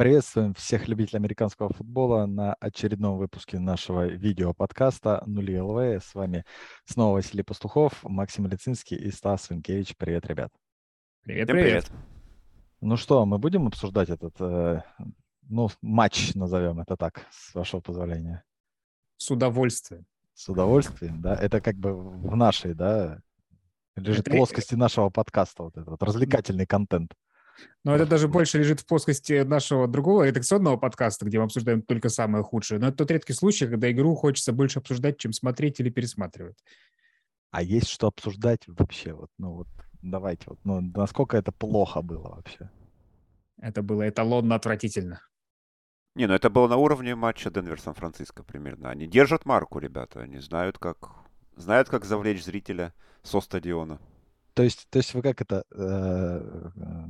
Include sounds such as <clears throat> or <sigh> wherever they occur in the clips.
Приветствуем всех любителей американского футбола на очередном выпуске нашего видео-подкаста «Нули ЛВ». С вами снова Василий Пастухов, Максим Лицинский и Стас Винкевич. Привет, ребят. Привет, привет. Ну что, мы будем обсуждать этот, э, ну, матч, назовем это так, с вашего позволения? С удовольствием. С удовольствием, да? Это как бы в нашей, да, лежит в плоскости нашего подкаста, вот этот развлекательный контент. Но это даже больше лежит в плоскости нашего другого редакционного подкаста, где мы обсуждаем только самое худшее. Но это тот редкий случай, когда игру хочется больше обсуждать, чем смотреть или пересматривать. А есть что обсуждать вообще? Вот, ну вот, давайте, вот, ну, насколько это плохо было вообще? Это было эталонно отвратительно. Не, ну это было на уровне матча Денвер-Сан-Франциско примерно. Они держат марку, ребята. Они знают, как, знают, как завлечь зрителя со стадиона. То есть, то есть вы как это... Э,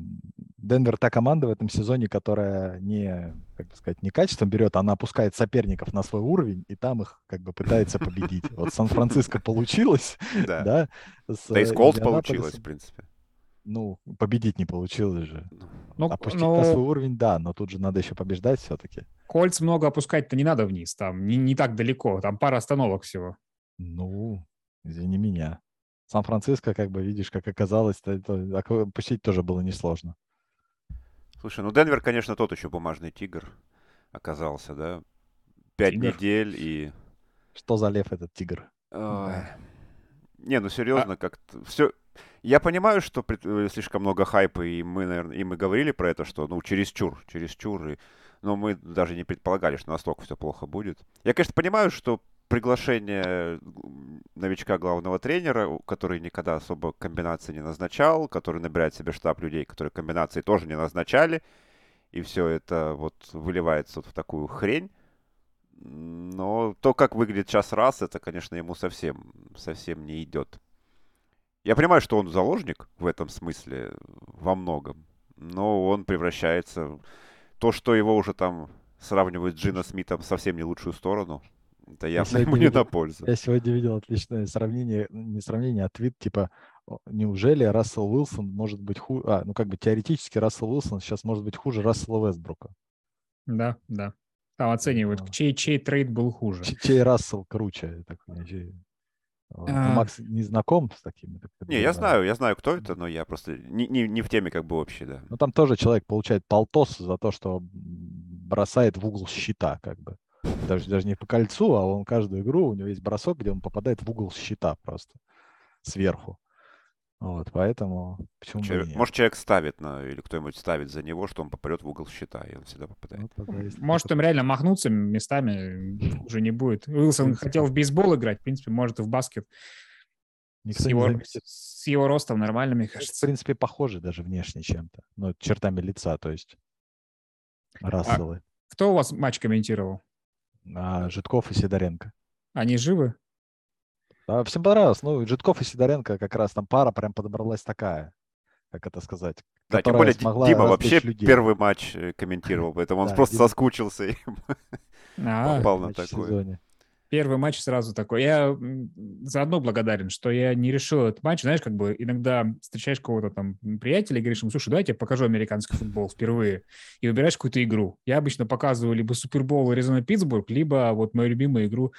Денвер та команда в этом сезоне, которая не, как сказать, не качеством берет, она опускает соперников на свой уровень, и там их как бы пытается победить. Вот Сан-Франциско <laughs> получилось, да. Да, и с Колт получилось, в принципе. Ну, победить не получилось же. Ну, Опустить но... на свой уровень, да, но тут же надо еще побеждать все-таки. Кольц много опускать-то не надо вниз, там не, не так далеко, там пара остановок всего. Ну, извини меня. Сан-Франциско, как бы, видишь, как оказалось, это, пустить тоже было несложно. Слушай, ну Денвер, конечно, тот еще бумажный тигр оказался, да? Пять тигр? недель и... Что за лев этот тигр? Ой. Не, ну серьезно, а... как-то все... Я понимаю, что э, слишком много хайпа, и мы, наверное, и мы говорили про это, что, ну, чересчур, чересчур, и... но мы даже не предполагали, что настолько все плохо будет. Я, конечно, понимаю, что приглашение новичка главного тренера, который никогда особо комбинации не назначал, который набирает себе штаб людей, которые комбинации тоже не назначали, и все это вот выливается вот в такую хрень. Но то, как выглядит сейчас раз, это, конечно, ему совсем, совсем не идет. Я понимаю, что он заложник в этом смысле во многом, но он превращается... То, что его уже там сравнивают с Джина Смитом совсем не лучшую сторону, это явно <laughs> ему не на пользу. Я сегодня видел отличное сравнение, не сравнение, а твит типа, неужели Рассел Уилсон может быть хуже, а, ну как бы теоретически Рассел Уилсон сейчас может быть хуже Рассела Вестбрука. Да, да. Там оценивают, а. чей, чей трейд был хуже. Чей, чей Рассел круче. Так, чей... А... Ну, Макс не знаком с такими? Так, не, я знаю, я знаю, кто это, но я просто не, не, не в теме как бы общей, да. Ну, там тоже человек получает полтос за то, что бросает в угол щита, как бы даже, даже не по кольцу, а он каждую игру, у него есть бросок, где он попадает в угол щита просто сверху. Вот, поэтому почему человек, бы Может, человек ставит, на, или кто-нибудь ставит за него, что он попадет в угол щита, и он всегда попадает. Вот, может, им реально махнуться местами, уже не будет. Уилсон хотел в бейсбол играть, в принципе, может, и в баскет. Никто с, его, с его ростом нормально, мне кажется. В принципе, похожи даже внешне чем-то. Ну, чертами лица, то есть. Расселы. А кто у вас матч комментировал? А, Житков и Сидоренко. Они живы? Да, всем понравилось. Ну, Житков и Сидоренко как раз там пара прям подобралась такая, как это сказать. Да, тем более Дима вообще людей. первый матч э, комментировал, <laughs> поэтому он да, просто Дима... соскучился и <laughs> а, попал на такое. Первый матч сразу такой. Я заодно благодарен, что я не решил этот матч. Знаешь, как бы иногда встречаешь кого-то там приятеля и говоришь ему, слушай, давай я покажу американский футбол впервые. И выбираешь какую-то игру. Я обычно показываю либо Супербол Аризона Питтсбург, либо вот мою любимую игру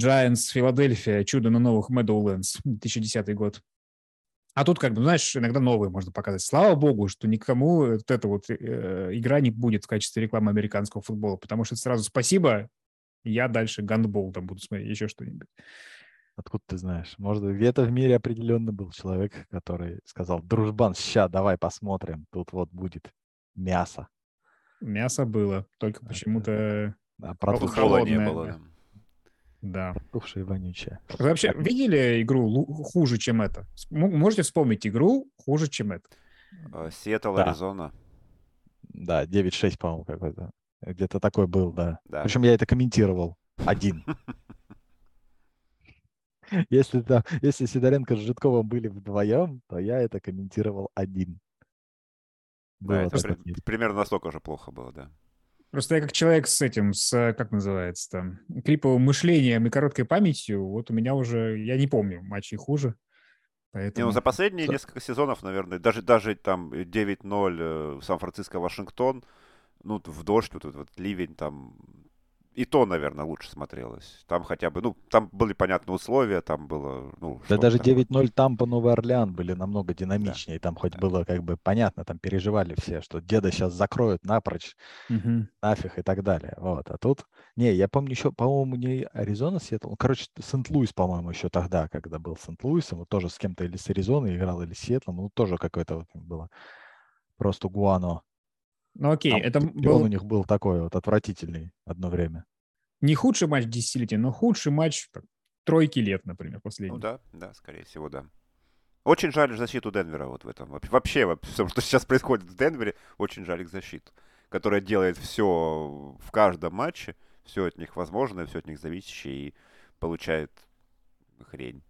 Giants Филадельфия, чудо на новых Meadowlands, 2010 год. А тут, как бы, знаешь, иногда новые можно показать. Слава богу, что никому вот эта вот э, игра не будет в качестве рекламы американского футбола, потому что сразу спасибо, я дальше гандбол там буду смотреть, еще что-нибудь. Откуда ты знаешь? Может, где-то в мире определенно был человек, который сказал, дружбан, ща, давай посмотрим, тут вот будет мясо. Мясо было, только почему-то... Да, протухшее не было. Да. Протухшее вонючее. Вы вообще видели игру хуже, чем это? Можете вспомнить игру хуже, чем это? Э, Сиэтл, Аризона. Да, 9-6, по-моему, какой-то. Где-то такой был, да. да. Причем я это комментировал один. Если, там, если Сидоренко с Житковым были вдвоем, то я это комментировал один. Да, это при, примерно настолько же плохо было, да. Просто я как человек с этим, с, как называется там, криповым мышлением и короткой памятью, вот у меня уже, я не помню матчей хуже. Поэтому... Не, ну, за последние несколько сезонов, наверное, даже, даже там 9-0 э, Сан-Франциско-Вашингтон, ну, в дождь, вот, вот, вот ливень там, и то, наверное, лучше смотрелось. Там хотя бы, ну, там были понятные условия, там было, ну... Да даже 9-0 там по Новый Орлеан были намного динамичнее. Да. Там хоть да. было как бы понятно, там переживали все, что деда сейчас закроют напрочь, угу. нафиг и так далее. Вот. А тут, не, я помню еще, по-моему, не Аризона, Сиэтл, ну, короче, Сент-Луис, по-моему, еще тогда, когда был Сент-Луисом, вот тоже с кем-то или с Аризоной играл, или с Сиэтлом, ну, тоже какое-то вот было просто гуано. Ну окей, Там, это был... у них был такой вот отвратительный одно время. Не худший матч десятилетия, но худший матч так, тройки лет, например, последний. Ну да, да, скорее всего, да. Очень жаль защиту Денвера вот в этом. Вообще, во <laughs> всем, что сейчас происходит в Денвере, очень жаль их защиту, которая делает все в каждом матче, все от них возможное, все от них зависящее и получает хрень.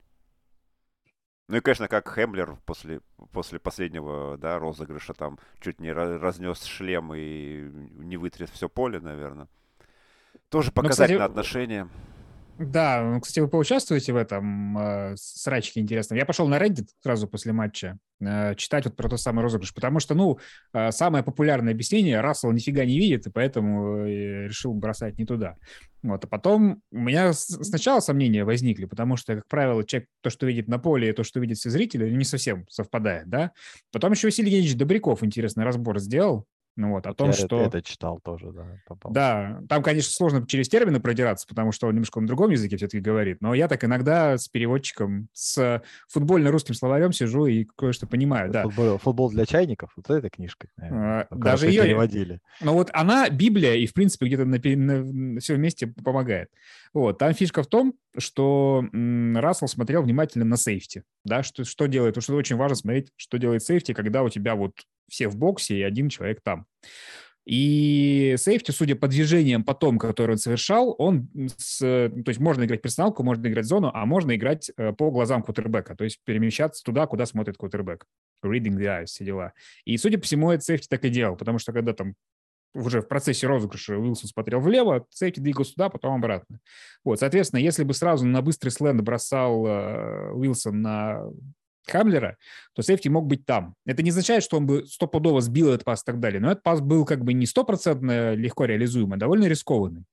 Ну и, конечно, как Хемлер после, после последнего да, розыгрыша там чуть не разнес шлем и не вытряс все поле, наверное. Тоже показательное ну, кстати, отношение. Да, ну, кстати, вы поучаствуете в этом э, срачке интересном. Я пошел на Reddit сразу после матча э, читать вот про тот самый розыгрыш, потому что, ну, э, самое популярное объяснение Рассел нифига не видит, и поэтому э, решил бросать не туда. Вот, а потом у меня сначала сомнения возникли, потому что, как правило, человек то, что видит на поле, и то, что видят все зрители, не совсем совпадает, да. Потом еще Василий Евгеньевич Добряков интересный разбор сделал ну вот, о том, Я что... это читал тоже, да. Попал. Да, там, конечно, сложно через термины продираться, потому что он немножко на другом языке все-таки говорит, но я так иногда с переводчиком, с футбольно-русским словарем сижу и кое-что понимаю, да. Футбол, футбол для чайников, вот эта книжка, наверное, а, Даже ее... переводили. Но вот она Библия, и, в принципе, где-то на, на, на все вместе помогает. Вот, там фишка в том, что м, Рассел смотрел внимательно на сейфти, да, что, что делает, что очень важно смотреть, что делает сейфти, когда у тебя вот все в боксе и один человек там. И сейфти, судя по движениям потом, которые он совершал, он с, то есть можно играть персоналку, можно играть зону, а можно играть э, по глазам квотербека, то есть перемещаться туда, куда смотрит квотербек. Reading the eyes, все дела. И, судя по всему, этот сейфти так и делал, потому что когда там уже в процессе розыгрыша Уилсон смотрел влево, сейфти двигался туда, потом обратно. Вот, соответственно, если бы сразу на быстрый сленд бросал э, Уилсон на Хамлера, то сейфти мог быть там. Это не означает, что он бы стопудово сбил этот пас и так далее, но этот пас был как бы не стопроцентно легко реализуемый, а довольно рискованный.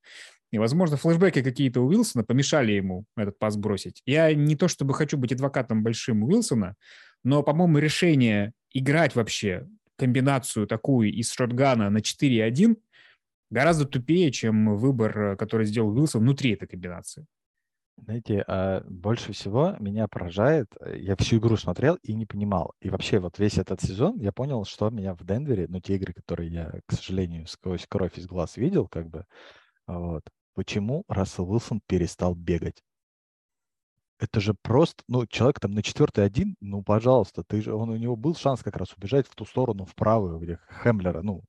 И, возможно, флешбеки какие-то у Уилсона помешали ему этот пас бросить. Я не то чтобы хочу быть адвокатом большим Уилсона, но, по-моему, решение играть вообще комбинацию такую из шотгана на 4-1 гораздо тупее, чем выбор, который сделал Уилсон внутри этой комбинации. Знаете, а, больше всего меня поражает, э, я всю игру смотрел и не понимал. И вообще вот весь этот сезон я понял, что меня в Денвере, ну, те игры, которые я, к сожалению, сквозь кровь из глаз видел, как бы, вот, почему Рассел Уилсон перестал бегать? Это же просто, ну, человек там на четвертый один, ну, пожалуйста, ты же, он, у него был шанс как раз убежать в ту сторону, в правую, где Хемлера, ну,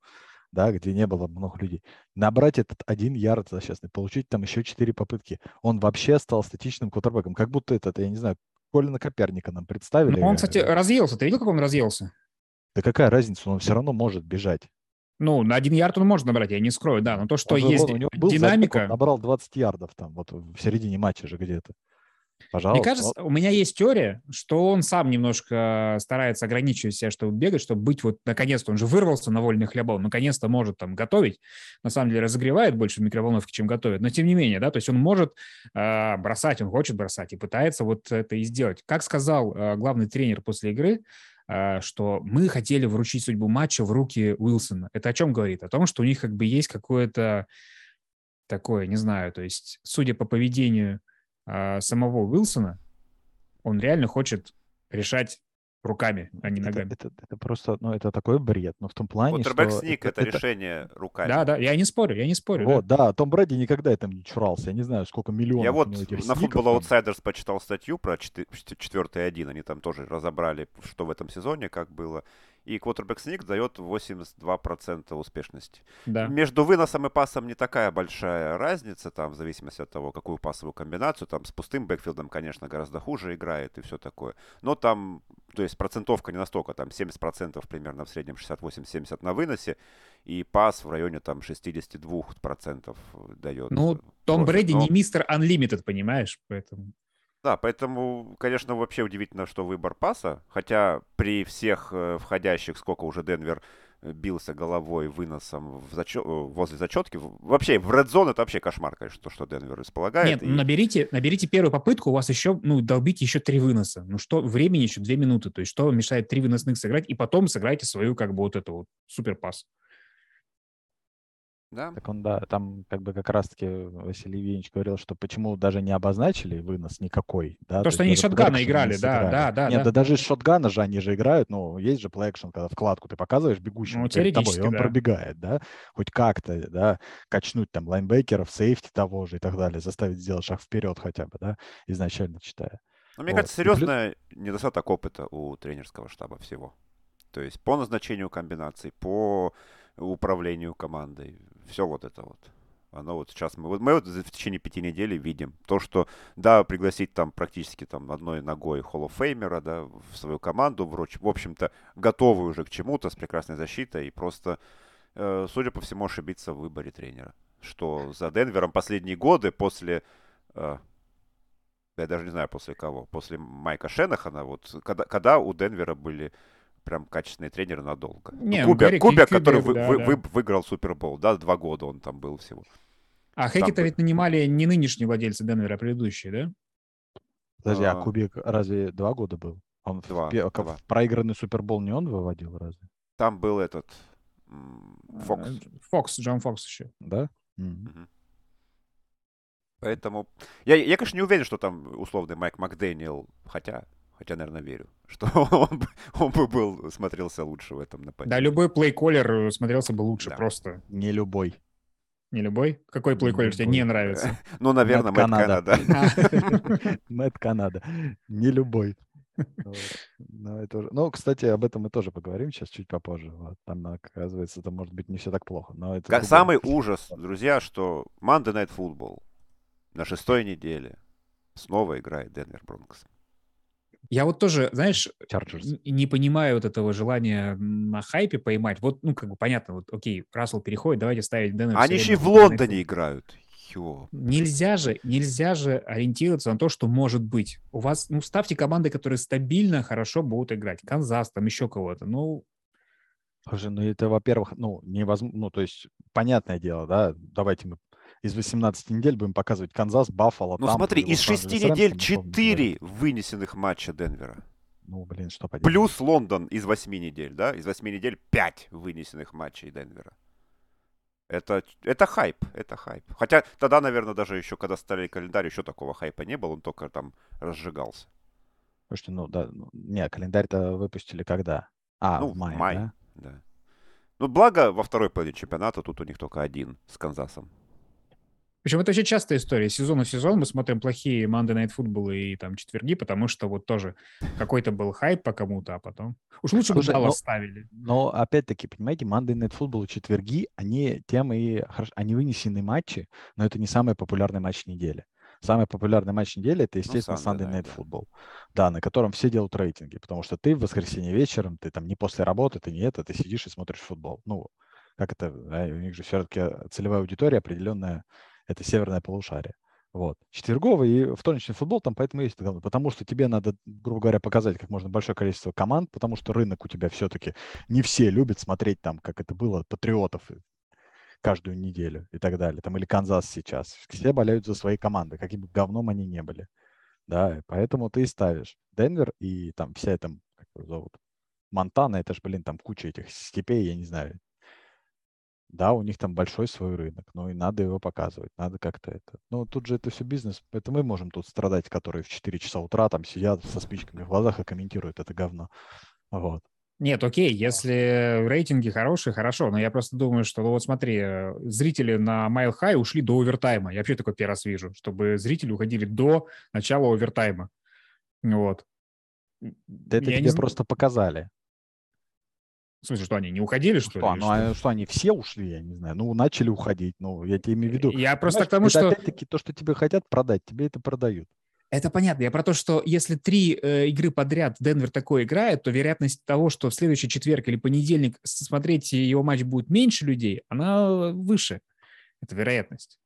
да, где не было много людей, набрать этот один ярд за сейчас, получить там еще четыре попытки. Он вообще стал статичным кутербэком, как будто этот, я не знаю, Колина Коперника нам представили. Ну, он, кстати, разъелся. Ты видел, как он разъелся? Да какая разница, он все равно может бежать. Ну, на один ярд он может набрать, я не скрою, да. Но то, что он есть же, у него был динамика... Забег, он набрал 20 ярдов там, вот в середине матча же где-то. Пожалуйста. Мне кажется, у меня есть теория, что он сам немножко старается ограничивать себя, чтобы бегать, чтобы быть вот наконец-то, он же вырвался на вольный хлеба, он наконец-то может там готовить, на самом деле разогревает больше в микроволновке, чем готовит, но тем не менее, да, то есть он может э, бросать, он хочет бросать и пытается вот это и сделать. Как сказал э, главный тренер после игры, э, что мы хотели вручить судьбу матча в руки Уилсона. Это о чем говорит? О том, что у них как бы есть какое-то такое, не знаю, то есть, судя по поведению а, самого Уилсона, он реально хочет решать руками, а не ногами. Это, это, это просто, ну, это такой бред, но в том плане, что... Сник — это, это решение руками. Да, да, я не спорю, я не спорю. Вот, да, да Том Брэди никогда этим не чурался, я не знаю, сколько миллионов Я вот на Football Outsiders почитал статью про четвертый один, они там тоже разобрали, что в этом сезоне, как было, и квотербек сник дает 82% успешности. Да. Между выносом и пасом не такая большая разница, там, в зависимости от того, какую пасовую комбинацию. Там с пустым бэкфилдом, конечно, гораздо хуже играет и все такое. Но там, то есть процентовка не настолько, там 70% примерно в среднем 68-70 на выносе, и пас в районе там 62% дает. Ну, Том Брэди Но... не мистер Unlimited, понимаешь, поэтому... Да, поэтому, конечно, вообще удивительно, что выбор паса, хотя при всех э, входящих, сколько уже Денвер э, бился головой выносом в зачет, возле зачетки. Вообще, в Red Zone это вообще кошмар, конечно, то, что Денвер располагает. Нет, и... наберите, наберите первую попытку, у вас еще, ну, долбите еще три выноса. Ну что, времени еще две минуты, то есть что мешает три выносных сыграть, и потом сыграйте свою, как бы, вот эту вот суперпас. Да. Так он, да, там как бы как раз-таки Василий Евгеньевич говорил, что почему даже не обозначили вынос никакой, да. То, то что они шотгана играли, да, да, да, Нет, да. да даже из шотгана же они же играют, ну, есть же плей-экшен, когда вкладку ты показываешь бегущему Ну, перед тобой, и он да. пробегает, да, хоть как-то, да, качнуть там лайнбекеров, сейфти того же и так далее, заставить сделать шаг вперед хотя бы, да, изначально читая. Но мне Вот. кажется, И плюс- недостаток опыта у тренерского штаба всего. То есть по назначению комбинаций, по управлению командой, все вот это вот. Оно вот сейчас мы, вот мы вот в течение пяти недель видим то, что да, пригласить там практически там одной ногой Famer, да, в свою команду, вроч- в общем-то, готовы уже к чему-то с прекрасной защитой и просто, э, судя по всему, ошибиться в выборе тренера. Что за Денвером последние годы после э, я даже не знаю после кого, после Майка Шенахана, вот когда, когда у Денвера были прям качественные тренеры надолго. Ну, Не, ну, Кубер, Гарри Кубер, Кю- который вы- да, вы- да. вы- выиграл Супербол, да, два года он там был всего. А Хэкета Там- ведь нанимали не нынешние владельцы Денвера, а предыдущие, да? Подожди, а А. Кубик разве два года был? Он в Два, как два. в проигранный Супербол не он выводил разве? Там был этот м, Фокс. Фокс, Джон Фокс еще. Да? Мгм. Поэтому я, я, конечно, не уверен, что там условный Майк Макдэниел, хотя, хотя, наверное, верю, <laughs> что он, бы- он бы был, смотрелся лучше в этом нападении. Да, любой плей-коллер смотрелся бы лучше, Да. просто. Не любой. Не любой? Какой плей-коллер тебе не нравится? <laughs> Ну, наверное, Мэтт Канада. Канада. <laughs> Мэтт Канада. Не любой. Вот. Но это уже- Ну, кстати, об этом мы тоже поговорим сейчас чуть попозже. Вот. Там, оказывается, это может быть не все так плохо. Но это Ка- другое. Самый ужас, друзья, что Monday Night Football на шестой неделе снова играет Денвер Бронкос. Я вот тоже, знаешь, Chargers. не понимаю вот этого желания на хайпе поймать. Вот, ну, как бы понятно, вот, окей, Рассел переходит, давайте ставить Денвер. Они еще и в Лондоне играют. Ё. Нельзя же, нельзя же ориентироваться на то, что может быть. У вас, ну, ставьте команды, которые стабильно, хорошо будут играть. Канзас, там еще кого-то. Ну, Слушай, ну это, во-первых, ну, невозможно, ну, то есть, понятное дело, да, давайте мы из 18 недель будем показывать Канзас, Баффало, Ну смотри, из Лос-Анджелес шести Рэмс, недель там, условно говоря. четыре вынесенных матча Денвера. Ну, блин, что поделать. Плюс Лондон из восьми недель, да? Из восьми недель пять вынесенных матчей Денвера. Это, это хайп, это хайп. Хотя тогда, наверное, даже еще, когда стали календарь, еще такого хайпа не было, он только там разжигался. Слушайте, ну, да, ну, не, календарь-то выпустили когда? А, Ну, в в мае, мае. да? Да. Ну, благо, во второй половине чемпионата тут у них только один с Канзасом. Причем это очень частая история. Из сезона в сезон мы смотрим плохие Monday Night Football и там четверги, потому что вот тоже какой-то был хайп по кому-то, а потом... Уж лучше бы Слушай, Даллас ну, ставили. Но опять-таки, понимаете, Monday Night Football и четверги, они тем и хорош- они вынесены матчи, но это не самый популярный матч недели. Самый популярный матч недели это, естественно, Sunday Sunday Night, Night да. Football. Да, на котором все делают рейтинги, потому что ты в воскресенье вечером, ты там не после работы, ты не это, ты сидишь и смотришь футбол. Ну, как это, да, у них же все-таки целевая аудитория определенная, это северное полушарие. Вот. Четверговый и вторничный футбол там поэтому есть. Потому что тебе надо, грубо говоря, показать как можно большое количество команд, потому что рынок у тебя все-таки не все любят смотреть там, как это было, патриотов каждую неделю и так далее. Там или Канзас сейчас. Все болеют за свои команды, каким бы говном они не были. Да, поэтому ты и ставишь Денвер и там вся эта, как его зовут, Монтана, это же, блин, там куча этих степей, я не знаю. Да, у них там большой свой рынок, но и надо его показывать, надо как-то это. Ну, тут же это все бизнес, поэтому мы можем тут страдать, которые в 4 часа утра там сидят со спичками в глазах и комментируют это говно. Вот. Нет, окей, если рейтинги хорошие, хорошо, но я просто думаю, что, ну вот смотри, э, зрители на Mile High ушли до овертайма. Я вообще такой первый раз вижу, чтобы зрители уходили до начала овертайма. Вот. Да это Я не тебе зн- просто показали. В смысле, что они не уходили, что, Что, ли? ну, что? а что, они все ушли, я не знаю. Ну, начали уходить. Ну, я тебе имею в виду. Я просто к тому, это что... опять-таки то, что тебе хотят продать, тебе это продают. Это понятно. Я про то, что если три э, игры подряд Денвер такой играет, то вероятность того, что в следующий четверг или понедельник смотреть его матч будет меньше людей, она выше. Это вероятность.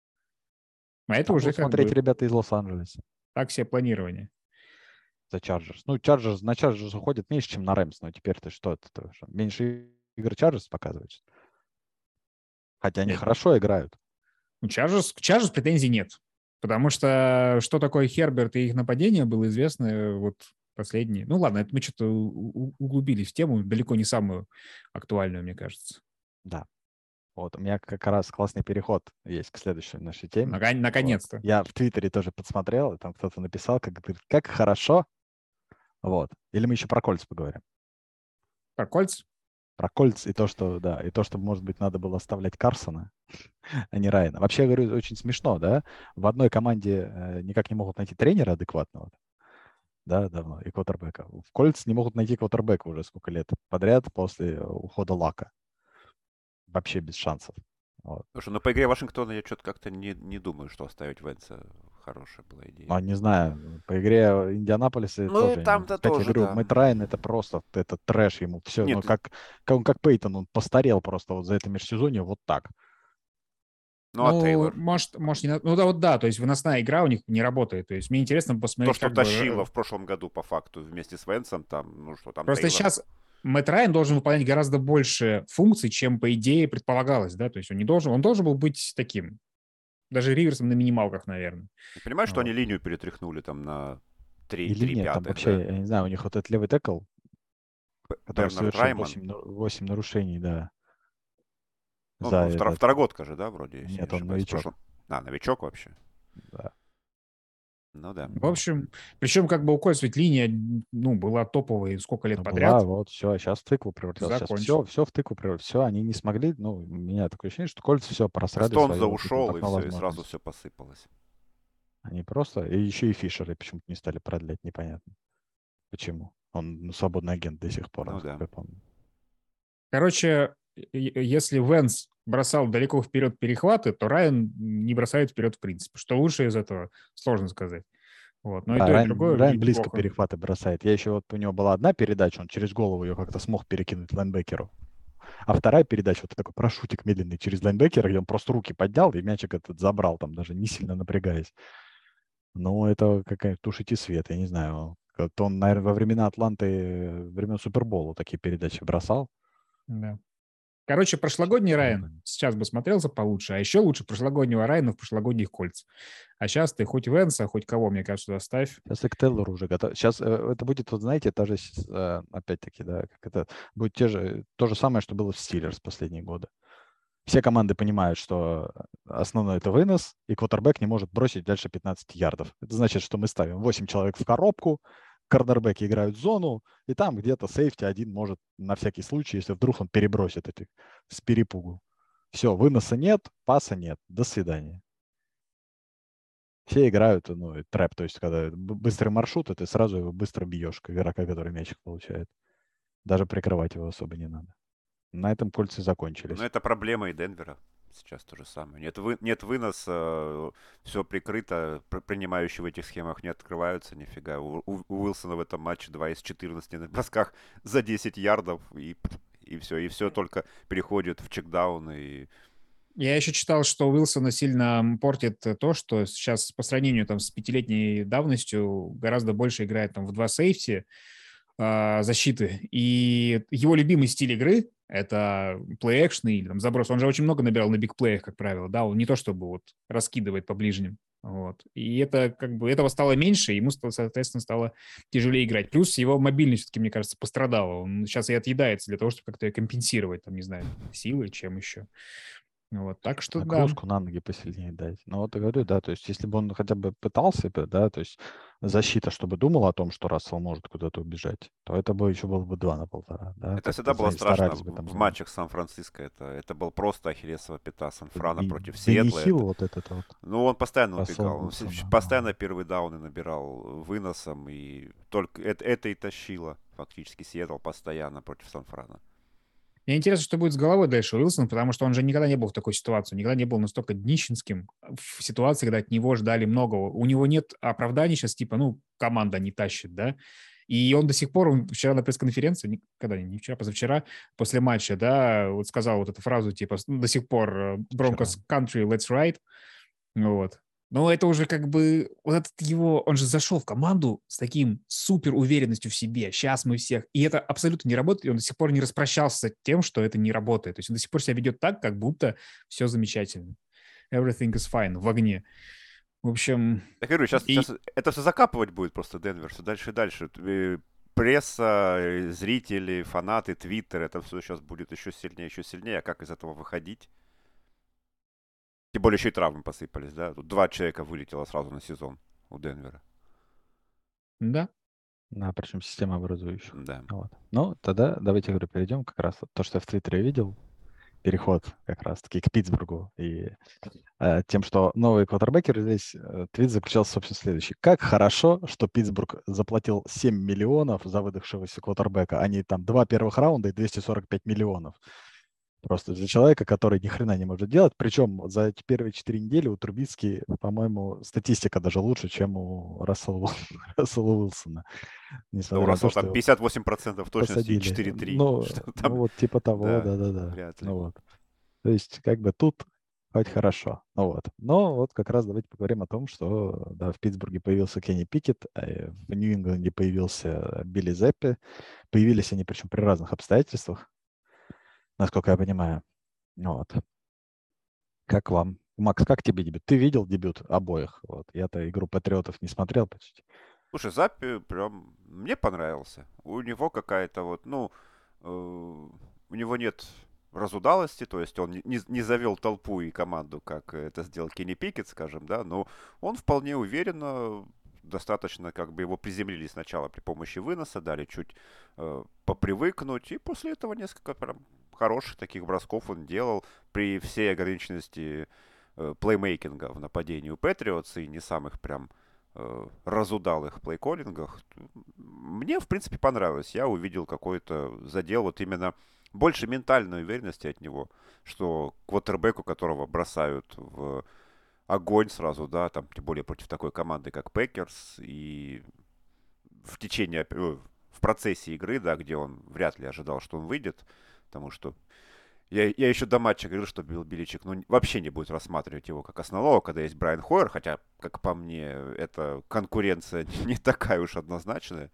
А это Там уже будут как смотреть бы... ребята из Лос-Анджелеса. Так себе планирование. За Chargers. Ну, Chargers, на Chargers уходит меньше, чем на Рэмс, но теперь ты что, это, что, меньше игр Chargers показываешь? Хотя они Нет. хорошо играют. У Chargers, к Chargers претензий нет. Потому что что такое Херберт и их нападение было известно э, вот последние. Ну ладно, это мы что-то углубились в тему, далеко не самую актуальную, мне кажется. Вот, у меня как раз классный переход есть к следующей нашей теме. Наконец-то. Я в Твиттере тоже подсмотрел, и там кто-то написал, как, говорит, как хорошо. Вот. Или мы еще про кольца поговорим. Про кольц? Про кольц и то, что, да, и то, что, может быть, надо было оставлять Карсона, <laughs> а не Райана. Вообще, я говорю, очень смешно, да? В одной команде э, никак не могут найти тренера адекватного, да, давно, и квотербека. В Кольц не могут найти квотербека уже сколько лет подряд после ухода Лака. Вообще без шансов. Вот. Слушай, ну по игре Вашингтона я что-то как-то не, не думаю, что оставить Венца хорошая была идея. Ну, не знаю, по игре Индианаполиса Ну, тоже. там-то кстати, я тоже, говорю, да. Мэтт Райан это просто, это трэш ему. Все, ну, Нет, как, как, он как Пейтон, он постарел просто вот за это межсезонье вот так. Ну, а Тейлор? может, может, не Ну да, вот да, то есть выносная игра у них не работает. То есть мне интересно То, посмотреть, что как бы, э, тащило в прошлом году по факту вместе с Венсом, там, ну что там Просто Тейлор. сейчас Мэтт Райан должен выполнять гораздо больше функций, чем, по идее, предполагалось, да, то есть он не должен, он должен был быть таким, даже Риверсом на минималках, наверное. Ты понимаешь, что Вот. они линию перетряхнули там на 3, Или 3 нет, там вообще, да? я не знаю, у них вот этот левый текл, который совершил Райман. 8, 8 нарушений, да. Он За ну, этот- второгодка же, да, вроде? если Нет, не он ошибаюсь, новичок. прошлом- А, новичок вообще? да. Ну да. В общем, причем как бы у Кольц ведь линия, ну, была топовой сколько лет Ну, подряд. была, вот, все, сейчас в тыкву превратилось. Сейчас все, все в тыкву превратилось. Все, они не смогли, ну, у меня такое ощущение, что кольца все просрали. Стонза ушел, и все, и сразу все посыпалось. Они просто... И еще и Фишеры почему-то не стали продлять, непонятно. Почему? Он ну, свободный агент до сих пор, Ну да. я помню. Короче, если Венс бросал далеко вперед перехваты, то Райан не бросает вперед в принципе. Что лучше из этого, сложно сказать. Вот. Но и Да, то, и Райан, другое Райан близко плохо. перехваты бросает. Я еще вот у него была одна передача, он через голову ее как-то смог перекинуть лайнбекеру. А вторая передача, вот такой прошутик медленный через лайнбекера, где он просто руки поднял и мячик этот забрал, там даже не сильно напрягаясь. Ну, это какая-то тушите свет, я не знаю. Как-то он, наверное, во времена Атланты, времен Супербола такие передачи бросал. Да. Короче, прошлогодний Райан сейчас бы смотрелся получше, а еще лучше прошлогоднего Райана в прошлогодних кольц. А сейчас ты хоть Венса, хоть кого, мне кажется, доставь. Сейчас и к Тейлору уже готов. Сейчас э, это будет, вот знаете, та же, э, опять-таки, да, как это будет те же, то же самое, что было в Стиллерс последние годы. Все команды понимают, что основной это вынос, и квотербек не может бросить дальше 15 ярдов. Это значит, что мы ставим 8 человек в коробку, корнербеки играют зону, и там где-то сейфти один может на всякий случай, если вдруг он перебросит эти с перепугу. Все, выноса нет, паса нет. До свидания. Все играют, ну, трэп, то есть когда быстрый маршрут, и ты сразу его быстро бьешь, игрока, который мячик получает. Даже прикрывать его особо не надо. На этом кольца закончились. Но это проблема и Денвера. Сейчас то же самое. Нет, вы, нет выноса, все прикрыто, пр- принимающие в этих схемах не открываются нифига. У, у- Уилсона в этом матче 2 из 14 на бросках <laughs> за 10 ярдов, и, и все. И все только переходит в чекдаун. И... Я еще читал, что Уилсона сильно портит то, что сейчас по сравнению там, с пятилетней давностью гораздо больше играет там, в два сейфти а, защиты. И его любимый стиль игры — это плей-экшн или там, заброс. Он же очень много набирал на бигплеях, как правило. Да, он не то чтобы вот раскидывает по ближним. Вот. И это как бы этого стало меньше, ему, стало, соответственно, стало тяжелее играть. Плюс его мобильность все-таки, мне кажется, пострадала. Он сейчас и отъедается для того, чтобы как-то компенсировать, там, не знаю, силой, чем еще. Вот, так что да. Нагрузку на ноги посильнее дать. Ну вот я говорю, да, то есть если бы он хотя бы пытался, бы, да, то есть защита, чтобы думала о том, что Рассел может куда-то убежать, то это бы еще было бы два на полтора. Да? Это всегда было страшно в, там в матчах Сан-Франциско. Это, это был просто Ахиллесова пята Сан-Франа Бен- против Сиэтла. Это- вот этот вот. Ну, он постоянно Рассел убегал. Он да, постоянно да. первые дауны набирал выносом. И только это, это и тащило фактически Сиэтл постоянно против Сан-Франа. Мне интересно, что будет с головой дальше Уилсон, потому что он же никогда не был в такой ситуации, никогда не был настолько днищенским в ситуации, когда от него ждали многого. У него нет оправданий сейчас, типа, ну, команда не тащит, да, и он до сих пор, он вчера на пресс-конференции, когда, не вчера, позавчера, после матча, да, вот сказал вот эту фразу, типа, до сих пор э, Broncos country, let's ride, вот. Но это уже как бы... Вот этот его... Он же зашел в команду с таким супер уверенностью в себе. Сейчас мы всех... И это абсолютно не работает. И он до сих пор не распрощался с тем, что это не работает. То есть он до сих пор себя ведет так, как будто все замечательно. Everything is fine в огне. В общем... Я говорю, сейчас, и... сейчас это все закапывать будет просто Денвер все дальше и дальше. Э, пресса, э, зрители, фанаты, твиттер, это все сейчас будет еще сильнее, еще сильнее. А как из этого выходить? Тем более еще и травмы посыпались, да? Тут два человека вылетело сразу на сезон у Денвера. Да. Да, причем система образующая. Да. Вот. Ну, тогда давайте, говорю, перейдем как раз то, что я в Твиттере видел, переход как раз-таки к Питтсбургу и э, тем, что новые квотербеки родились, э, твит заключался, собственно, следующий. Как хорошо, что Питтсбург заплатил 7 миллионов за выдохшегося квотербека, а не там два первых раунда и 245 миллионов. Просто для человека, который ни хрена не может делать. Причем за первые четыре недели у Трубицки, по-моему, статистика даже лучше, чем у Рассела, <laughs> Рассела Уилсона. Несмотря у Рассела там 58% точности и 4-3. <laughs> Ну, там... ну, вот типа того, да-да-да. Ну, вот. То есть как бы тут хоть хорошо. Ну вот. Но вот как раз давайте поговорим о том, что да, в Питтсбурге появился Кенни Пикет, а в Нью-Ингланде появился Билли Зеппи. Появились они причем при разных обстоятельствах насколько я понимаю. Вот. Как вам? Макс, как тебе дебют? Ты видел дебют обоих? Вот. Я-то игру Патриотов не смотрел почти. Слушай, Запи прям мне понравился. У него какая-то вот, ну, э, у него нет разудалости, то есть он не, не завел толпу и команду, как это сделал Кенни Пикет, скажем, да, но он вполне уверенно достаточно как бы его приземлили сначала при помощи выноса, дали чуть э, попривыкнуть, и после этого несколько прям хороших таких бросков он делал при всей ограниченности э, плеймейкинга в нападении у Патриотс и не самых прям э, разудалых плейколлингах. Мне, в принципе, понравилось. Я увидел какой-то задел, вот именно больше ментальной уверенности от него, что квотербеку, которого бросают в огонь сразу, да, там, тем более против такой команды, как Пэкерс, и в течение, э, в процессе игры, да, где он вряд ли ожидал, что он выйдет, потому что я, я еще до матча говорил, что Билл Беличик ну, вообще не будет рассматривать его как основного, когда есть Брайан Хойер, хотя, как по мне, эта конкуренция <laughs> не такая уж однозначная.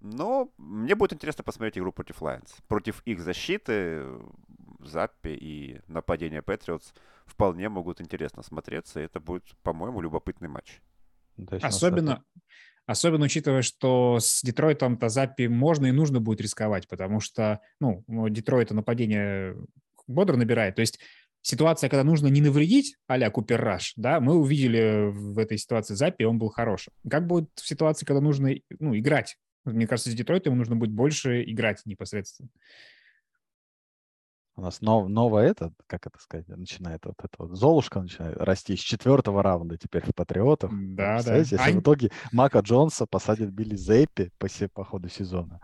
Но мне будет интересно посмотреть игру против Лайонс. Против их защиты Заппи и нападения Патриотс вполне могут интересно смотреться. И это будет, по-моему, любопытный матч. Особенно, Особенно учитывая, что с Детройтом-то Заппи можно и нужно будет рисковать, потому что, ну, Детройта нападение бодро набирает. То есть ситуация, когда нужно не навредить а-ля Купер Раш, да, мы увидели в этой ситуации Заппи, он был хорошим. Как будет в ситуации, когда нужно, ну, играть? Мне кажется, с Детройтом ему нужно будет больше играть непосредственно. У нас нов, новое это, как это сказать, начинает вот это вот Золушка начинает расти с четвертого раунда теперь в Патриотах. Да, да. Если а... в итоге Мака Джонса посадят Билли Зейпи по, по ходу сезона.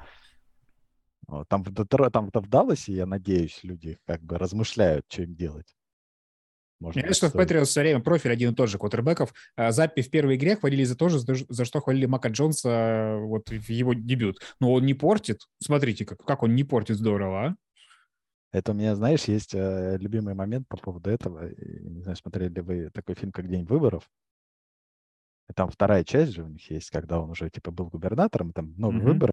Вот, там, в, там в Далласе, я надеюсь, люди как бы размышляют, что им делать. Можно Мне что в Патриот все время профиль один и тот же квотербеков. А Запи в первой игре хвалили за то же, за, за что хвалили Мака Джонса вот в его дебют. Но он не портит. Смотрите, как, как он не портит здорово, а? Это у меня, знаешь, есть э, любимый момент по поводу этого. Не знаю, смотрели ли вы такой фильм, как «День выборов». И там вторая часть же у них есть, когда он уже типа был губернатором, там новый mm-hmm. выбор.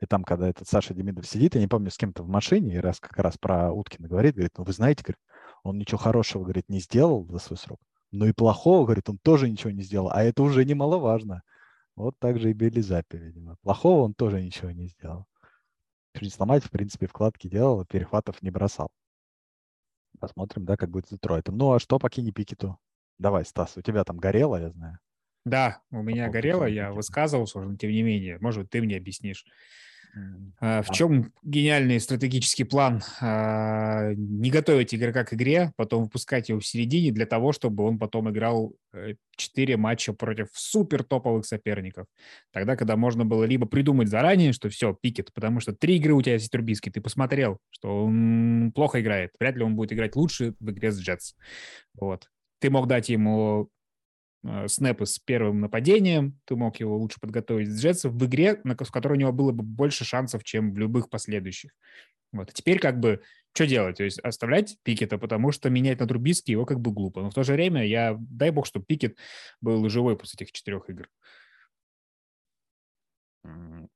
И там, когда этот Саша Демидов сидит, я не помню, с кем-то в машине, и раз как раз про Уткина говорит, говорит, ну вы знаете, говорит, он ничего хорошего, говорит, не сделал за свой срок. Но и плохого, говорит, он тоже ничего не сделал. А это уже немаловажно. Вот так же и Билли Заппи, видимо. Плохого он тоже ничего не сделал. Чуть сломать, в принципе, вкладки делал, перехватов не бросал. Посмотрим, да, как будет с Детройтом. Ну, а что по Кенни Пикету? Давай, Стас, у тебя там горело, я знаю. Да, у меня горело, я высказывался уже, но тем не менее, может быть, ты мне объяснишь. А, в чем гениальный стратегический план? А, не готовить игрока к игре, потом выпускать его в середине для того, чтобы он потом играл 4 э, матча против супер топовых соперников. Тогда, когда можно было либо придумать заранее, что все, пикет, потому что три игры у тебя есть Турбиски, ты посмотрел, что он плохо играет, вряд ли он будет играть лучше в игре с Джетс. Вот. Ты мог дать ему снэпы с первым нападением, ты мог его лучше подготовить с Джетсов в игре, в которой у него было бы больше шансов, чем в любых последующих. Вот. Теперь как бы что делать? То есть оставлять Пикета, потому что менять на Трубицкий его как бы глупо. Но в то же время я, дай бог, чтобы Пикет был живой после этих четырех игр.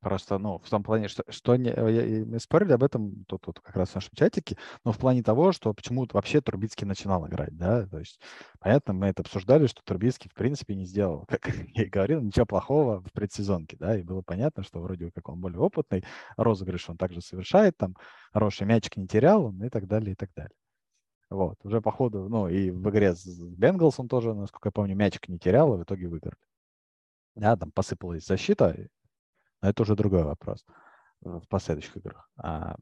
Просто, ну, в том плане, что, что не, э, мы спорили об этом тут, тут как раз в нашем чатике, но в плане того, что почему вообще Турбицкий начинал играть, да, то есть, понятно, мы это обсуждали, что Турбицкий, в принципе, не сделал, <laughs> как я и говорил, ничего плохого в предсезонке, да, и было понятно, что вроде как он более опытный, розыгрыш он также совершает, там, хороший мячик не терял он и так далее, и так далее. Вот, уже по ходу, ну, и в игре с Бенгалс он тоже, насколько я помню, мячик не терял, и в итоге выиграли. Да, там посыпалась защита, но это уже другой вопрос в последующих играх. А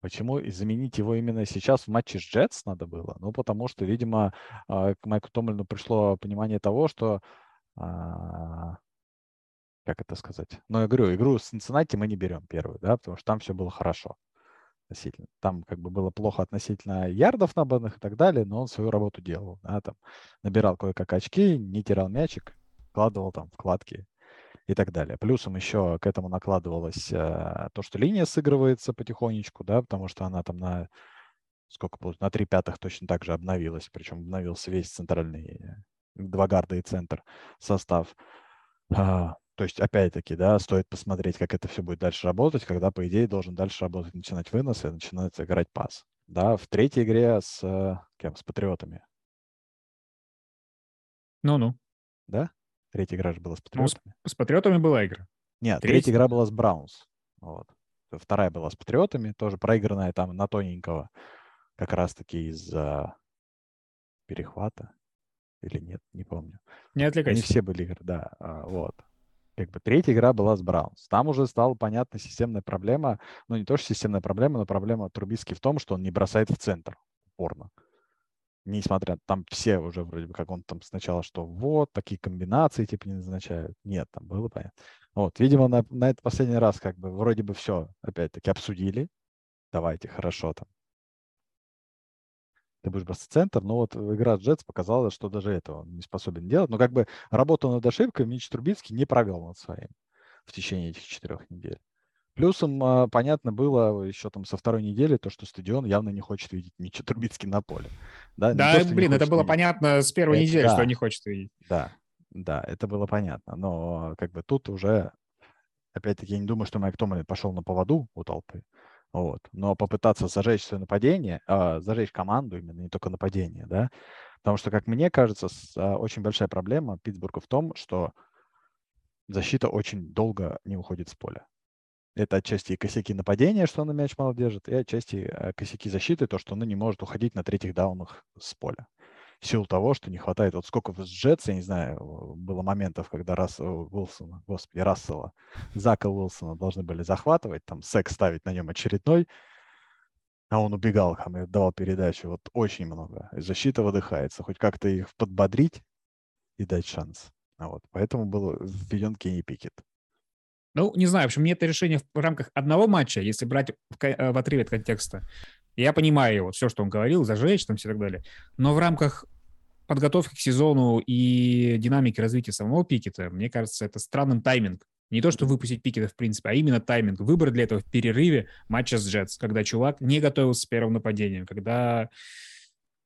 почему заменить его именно сейчас в матче с Джетс надо было? Ну, потому что, видимо, а, к Майку Томлину пришло понимание того, что а, как это сказать? Ну, я говорю, игру с Cincinnati мы не берем первую, да, потому что там все было хорошо относительно. Там как бы было плохо относительно ярдов набранных и так далее, но он свою работу делал, да, там набирал кое-как очки, не терял мячик, вкладывал там вкладки и так далее. Плюсом еще к этому накладывалось э, то, что линия сыгрывается потихонечку, да, потому что она там на сколько получилось, на три пятых точно так же обновилась, причем обновился весь центральный, э, два гарда и центр состав. А, то есть, опять-таки, да, стоит посмотреть, как это все будет дальше работать, когда, по идее, должен дальше работать, начинать выносы, начинать играть пас. Да, в третьей игре с э, кем? С Патриотами. Ну-ну. Да? Третья игра же была с Патриотами. Ну, с, с Патриотами была игра. Нет, третья, третья игра была с Браунс. Вот. Вторая была с Патриотами, тоже проигранная там на тоненького. Как раз-таки из-за перехвата. Или нет, не помню. Не отвлекайся. Они все были игры, да. А, вот. Как бы третья игра была с Браунс. Там уже стала понятна системная проблема. Ну, не то, что системная проблема, но проблема Трубиски в том, что он не бросает в центр упорно несмотря, там все уже вроде бы, как он там сначала, что вот, такие комбинации типа не назначают. Нет, там было понятно. Вот, видимо, на, на этот последний раз как бы вроде бы все, опять-таки, обсудили. Давайте, хорошо там. Ты будешь бросать центр, но вот игра Джетс показала, что даже этого он не способен делать. Но как бы работу над ошибкой Мич Трубицкий не провел над своим в течение этих четырех недель. Плюсом а, понятно было еще там со второй недели то, что стадион явно не хочет видеть Митча Трубицкий на поле. Да, да то, блин, это было видеть. понятно с первой это, недели, да, что не хочет видеть. Да, да, это было понятно. Но как бы тут уже, опять-таки, я не думаю, что Майк Томлин пошел на поводу у толпы. Вот. Но попытаться зажечь свое нападение, э, зажечь команду именно, не только нападение, да, потому что, как мне кажется, с, э, очень большая проблема Питтсбурга в том, что защита очень долго не уходит с поля. Это отчасти косяки нападения, что он мяч мало держит, и отчасти э, косяки защиты, то, что он не может уходить на третьих даунах с поля. В силу того, что не хватает, вот сколько в Джетс, я не знаю, было моментов, когда Расс, Уилсона, господи, Рассела, Зака Уилсона должны были захватывать, там, секс ставить на нем очередной, а он убегал, там, и давал передачу. Вот очень много. И защита выдыхается. Хоть как-то их подбодрить и дать шанс. А вот. Поэтому был введен Кенни Пикет. Ну, не знаю, в общем, мне это решение в рамках одного матча, если брать в, э, в отрыве от контекста. Я понимаю его, все, что он говорил, зажечь там все и так далее. Но в рамках подготовки к сезону и динамики развития самого Пикета, мне кажется, это странным тайминг. Не то, что выпустить Пикета, в принципе, а именно тайминг. Выбор для этого в перерыве матча с Джетс, когда чувак не готовился с первым нападением, когда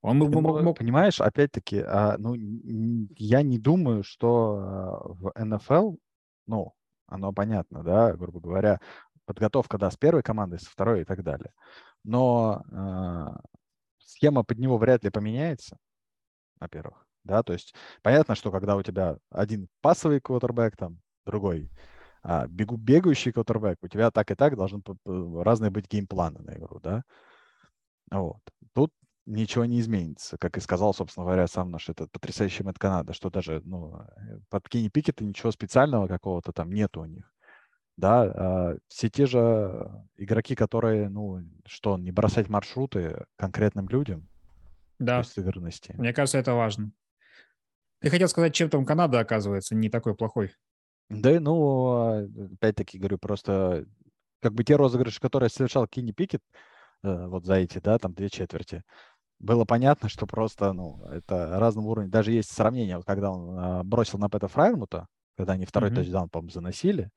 он мог, мог, мог... Понимаешь, опять-таки, а, ну, я не думаю, что а, в НФЛ, ну, оно понятно, да, грубо говоря, подготовка, да, с первой командой, со второй и так далее. Но э, схема под него вряд ли поменяется, во-первых, да, то есть понятно, что когда у тебя один пасовый квотербек, там, другой а, бегу, бегающий квотербек, у тебя так и так должны разные быть геймпланы на игру, да. Вот. Тут ничего не изменится. Как и сказал, собственно говоря, сам наш этот потрясающий Мэтт Канада, что даже ну, э, под Кенни Пикета ничего специального какого-то там нет у них. Да, а все те же игроки, которые, ну, что, не бросать маршруты конкретным людям. Да. Верности. Мне кажется, это важно. Ты хотел сказать, чем там Канада, оказывается, не такой плохой. Да, ну, а, опять-таки говорю, просто как бы те розыгрыши, которые совершал Кенни Пикет, э, вот за эти, да, там две четверти, было понятно, что просто, ну, это разного уровня. Даже есть сравнение, вот когда он а, бросил на Пэта Фрайрмута, когда они второй Мгм. тачдаун, по-моему, заносили,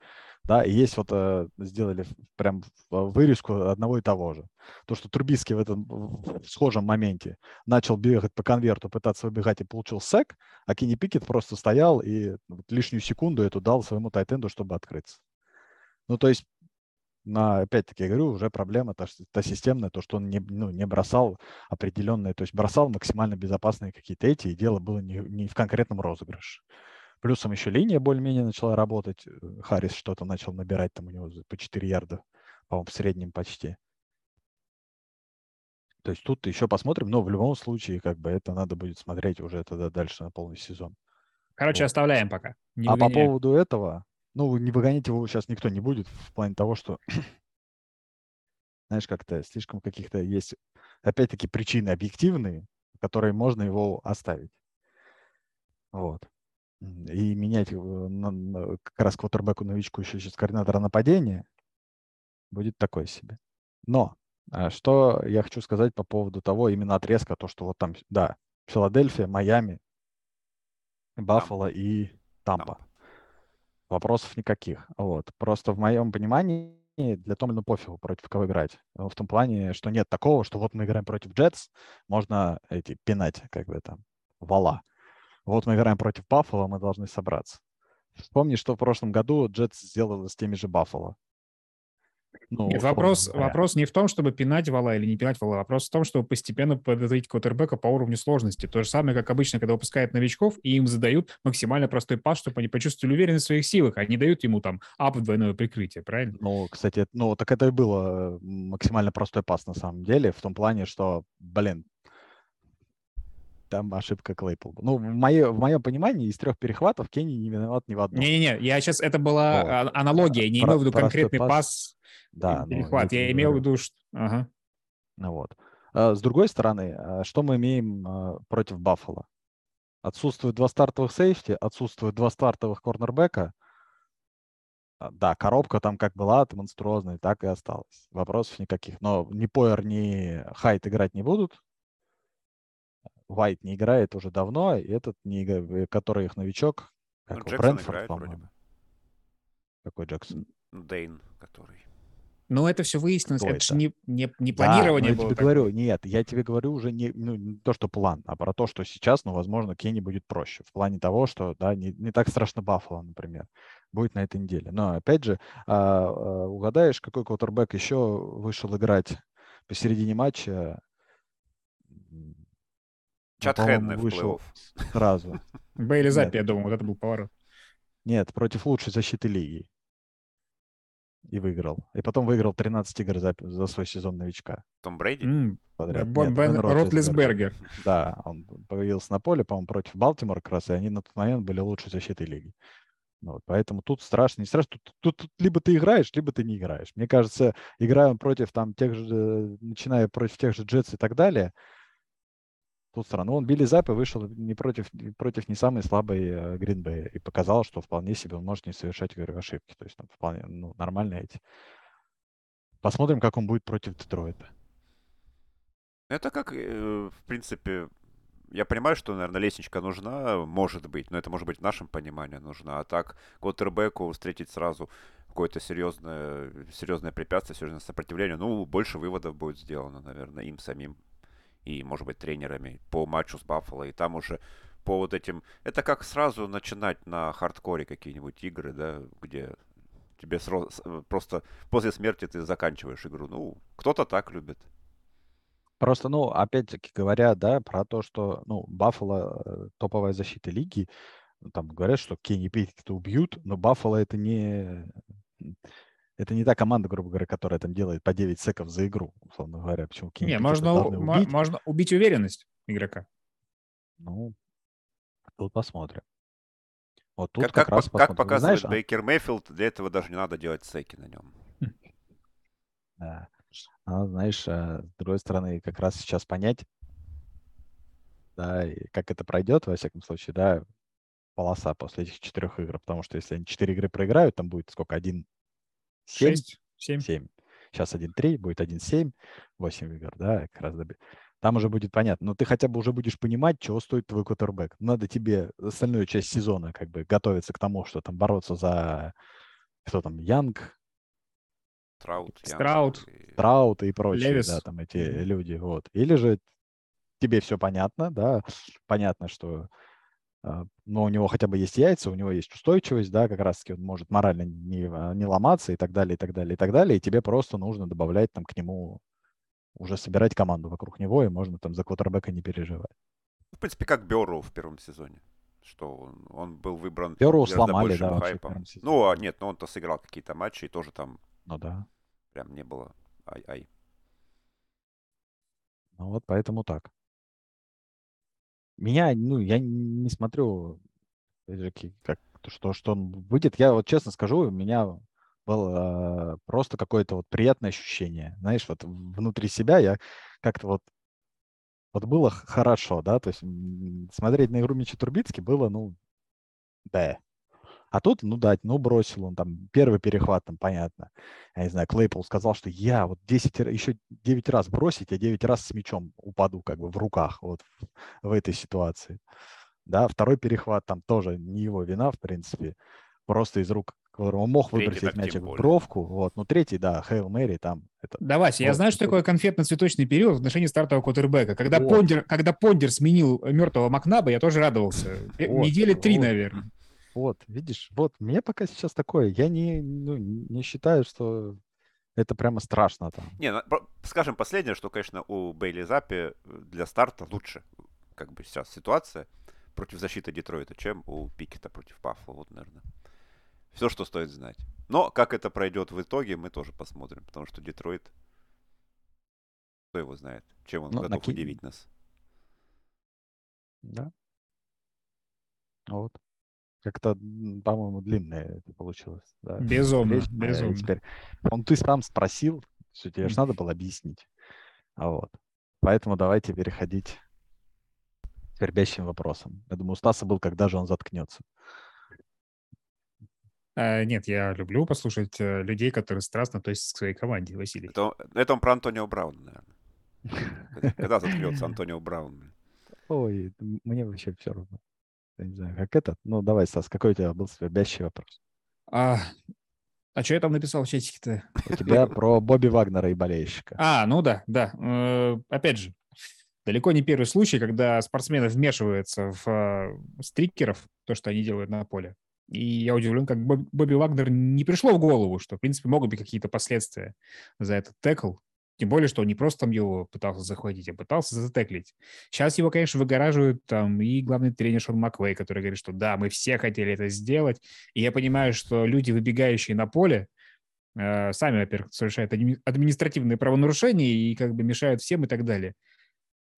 да, и есть вот, э, сделали прям вырезку одного и того же. То, что Трубиский в этом в схожем моменте начал бегать по конверту, пытаться выбегать и получил сек, а Кенни Пикет просто стоял и лишнюю секунду эту дал своему тайтенду, чтобы открыться. Ну, то есть, на, опять-таки, я говорю, уже проблема та, та системная, то, что он не, ну, не бросал определенные, то есть бросал максимально безопасные какие-то эти, и дело было не, не в конкретном розыгрыше. Плюсом еще линия более-менее начала работать. э, Харрис что-то начал набирать, там у него по 4 ярда, по-моему, в среднем почти. То есть тут еще посмотрим, но в любом случае, как бы это надо будет смотреть уже тогда дальше на полный сезон. Короче, Вот. оставляем пока. Не а по поводу этого, ну, не выгонять его сейчас никто не будет в плане того, что, <clears throat> знаешь, как-то слишком каких-то есть, опять-таки, причины объективные, которые можно его оставить. Вот. И менять на- как раз квотербеку новичку еще сейчас координатора нападения будет такое себе. Но а, что я хочу сказать по поводу того именно отрезка, то, что вот там, да, Филадельфия, Майами, Баффало и Тампа. Вопросов никаких. Вот. Просто в моем понимании для Томлина пофигу против кого играть. Ну, В том плане, что нет такого, что вот мы играем против Джетс, можно эти пинать, как бы там, вала. Вот мы играем против Баффало, мы должны собраться. Вспомни, что в прошлом году Джетс сделал с теми же Баффало. Ну, Нет, вопрос, говоря. вопрос не в том, чтобы пинать вала или не пинать вала. Вопрос в том, чтобы постепенно подозрить квотербека по уровню сложности. То же самое, как обычно, когда выпускают новичков, и им задают максимально простой пас, чтобы они почувствовали уверенность в своих силах. Они дают ему там ап в двойное прикрытие, правильно? Ну, кстати, ну, так это и было э, максимально простой пас на самом деле, в том плане, что, блин, там ошибка Клейпл. Ну, в, мое, в моем понимании, из трех перехватов Кенни не виноват ни в одном. Не-не-не, я сейчас, это была Вот. а- аналогия, я не Про- имел в виду конкретный пас. пас, да, ну, перехват. тебе Я имел в виду, что... Ага. Ну Вот. А С другой стороны, а, что мы имеем против Баффала? Отсутствует два стартовых сейфти, отсутствует два стартовых корнербека. Да, коробка там как была монструозной, так и осталась. Вопросов никаких. Но ни Пойер, ни Хайт играть не будут. Вайт не играет уже давно, и этот, не, ига- который их новичок, Ну, как его, Джексон Брэнфорд, по-моему. Какой Джексон? Ну, Дейн, который. Но это все выяснилось, Кто это же это? не, не, не Да, планирование но я было. тебе такое. говорю, нет, я тебе говорю уже не, ну, не то, что план, а про то, что сейчас, ну, возможно, Кенни будет проще. В плане того, что, да, не, не так страшно Баффало, например, будет на этой неделе. Но, опять же, а, а, угадаешь, какой квотербек еще вышел играть посередине матча? Чат в вышел сразу. <laughs> Бейли Заппи, Нет. я думаю, вот это был поворот. Нет, против лучшей защиты лиги. И выиграл. И потом выиграл 13 игр за, за свой сезон новичка Том Брейди? М, подряд. Бен Нет, Бен Бен Ротлисбергер. <laughs> Да, он появился на поле, по-моему, против Балтимора как раз, и они на тот момент были лучшей защитой лиги. Ну Вот, поэтому тут страшно, не страшно. Тут, тут- тут либо ты играешь, либо ты не играешь. Мне кажется, играя против там тех же, э, начиная против тех же Джетс и так далее, тут странно. Он Билли Заппи вышел не против, против не самой слабой Гринбея и показал, что вполне себе он может не совершать говорю, ошибки. То есть там вполне ну, нормально эти. Посмотрим, как он будет против Детройта. Это как, э, в принципе, я понимаю, что, наверное, лестничка нужна, может быть, но это может быть в нашем понимании нужна. А так, квотербеку встретить сразу какое-то серьезное, серьезное препятствие, серьезное сопротивление, ну, больше выводов будет сделано, наверное, им самим и, может быть, тренерами по матчу с Баффало. И там уже по вот этим... Это как сразу начинать на хардкоре какие-нибудь игры, да, где тебе сро- с- э, просто после смерти ты заканчиваешь игру. Ну, кто-то так любит. Просто, ну, опять-таки говоря, да, про то, что, ну, Баффало э, топовая защита лиги, там говорят, что Кенни Пикета убьют, но Баффало это не... Это не та команда, грубо говоря, которая там делает по 9 секов за игру, условно говоря. Почему Не, можно, убить? можно убить уверенность игрока. Ну, тут посмотрим. Вот тут Как, как, как, раз пок- как посмотрим. показывает Знаешь, Бейкер Мейфилд, для этого даже не надо делать секи на нем. Да. А, знаешь, а, с другой стороны, как раз сейчас понять, да, и как это пройдет, во всяком случае, да, полоса после этих четырех игр, потому что если они четыре игры проиграют, там будет сколько, один, семь, Шесть, семь. семь. Сейчас 1-3, будет 1-7, 8 игр, да, как раз доби- там уже будет понятно. Но ты хотя бы уже будешь понимать, чего стоит твой квотербек. Надо тебе остальную часть сезона как бы готовиться к тому, что там бороться за кто там, Янг, Траут. Страут. И- Траут и прочие, Левис. да, там эти люди, вот. Или же тебе все понятно, да, понятно, что но у него хотя бы есть яйца, у него есть устойчивость, да, как раз-таки он может морально не, а, не ломаться и так далее, и так далее, и так далее, и тебе просто нужно добавлять там к нему, уже собирать команду вокруг него, и можно там за квотербека не переживать. В принципе, как Берроу в первом сезоне. Что он, он был выбран Берроу сломали, да, хайпом. Ну, а нет, но он-то сыграл какие-то матчи, и тоже там Ну да, прям не было ай-ай. ну вот поэтому так. Меня, ну, я не смотрю, как, что, что он выйдет. Я вот честно скажу, у меня было э, просто какое-то вот приятное ощущение. Знаешь, вот внутри себя я как-то вот вот было хорошо, да, то есть смотреть на игру Мича Турбицки было, ну, да. А тут, ну, дать, ну, бросил он там первый перехват, там, понятно. Я не знаю, Клейпол сказал, что я вот 10, ра- еще 9 раз бросить, я 9 раз с мячом упаду как бы в руках вот в, в этой ситуации. Да, второй перехват там тоже не его вина, в принципе. Просто из рук, он мог Третий выбросить тем мячик в бровку, вот. Ну, третий, да, Хейл Мэри там, это Да, Вася, я знаю, что такое конфетно-цветочный период в отношении стартового квотербека. Когда, Вот. Пондер, когда Пондер сменил мертвого Макнаба, я тоже радовался. Вот, Недели три, вот. наверное. Вот, видишь, вот, мне пока сейчас такое, я не, ну, не считаю, что это прямо страшно там. Не, скажем последнее, что, конечно, у Бейли Запи для старта лучше, как бы сейчас ситуация против защиты Детройта, чем у Пикета против Паффа. Вот, наверное. Все, что стоит знать. Но как это пройдет в итоге, мы тоже посмотрим, потому что Детройт, кто его знает, чем он Ну, готов наки- удивить нас. Да. Вот. Как-то, по-моему, длинное это получилось. Да. Безумно, Речь безумно. теперь- Он ты сам спросил, все тебе же надо было объяснить. А вот. Поэтому давайте переходить к свербящим вопросам. Я думаю, у Стаса был, когда же он заткнется. А, нет, я люблю послушать э, людей, которые страстно относятся к своей команде, Василий. Это, он- это он про Антонио Брауна, наверное. <laughs> Когда- заткнется Антонио Браун? Ой, мне вообще все равно. Я не знаю, как это. Ну, давай, Стас, какой у тебя был свербящий вопрос? А, а что я там написал в чатике-то? У тебя <laughs> про Бобби Вагнера и болельщика. А, ну да, да. Э, Опять же, далеко не первый случай, когда спортсмены вмешиваются в э, стрикеров, то, что они делают на поле. И я удивлен, как Боб- Бобби Вагнер не пришло в голову, что, в принципе, могут быть какие-то последствия за этот текл. Тем более, что он не просто там его пытался захватить, а пытался затеклить. Сейчас его, конечно, выгораживают там и главный тренер Шон Маквей, который говорит, что да, мы все хотели это сделать. И я понимаю, что люди, выбегающие на поле, э, сами, во-первых, совершают адми- административные правонарушения и как бы мешают всем и так далее.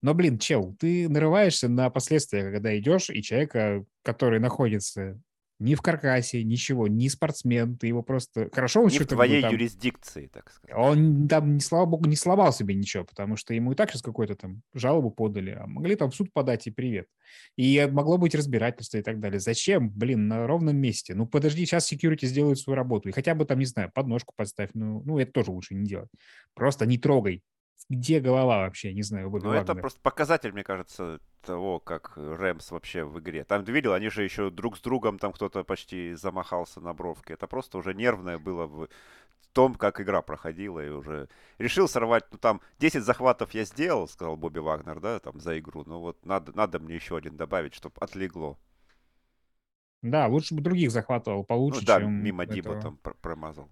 Но, блин, чел, ты нарываешься на последствия, когда идешь, и человека, который находится ни в каркасе, ничего, не спортсмен, ты его просто... Хорошо, он Не в твоей там- юрисдикции, так сказать. он там, не, слава богу, не сломал себе ничего, потому что ему и так сейчас какую-то там жалобу подали, а могли там в суд подать и привет. И могло быть разбирательство и так далее. Зачем, блин, на ровном месте? Ну, подожди, сейчас security сделают свою работу. И хотя бы там, не знаю, подножку подставь. Ну, ну это тоже лучше не делать. Просто не трогай. Где голова вообще? Не знаю, Бобби Ну, это просто показатель, мне кажется, того, как Рэмс вообще в игре. Там, ты видел, они же еще друг с другом, там кто-то почти замахался на бровке. Это просто уже нервное было в том, как игра проходила, и уже решил сорвать, ну, там, 10 захватов я сделал, сказал Бобби Вагнер, да, там, за игру. Ну, вот надо, надо мне еще один добавить, чтобы отлегло. Да, лучше бы других захватывал получше, ну, да, чем мимо Диба этого. там пр- промазал.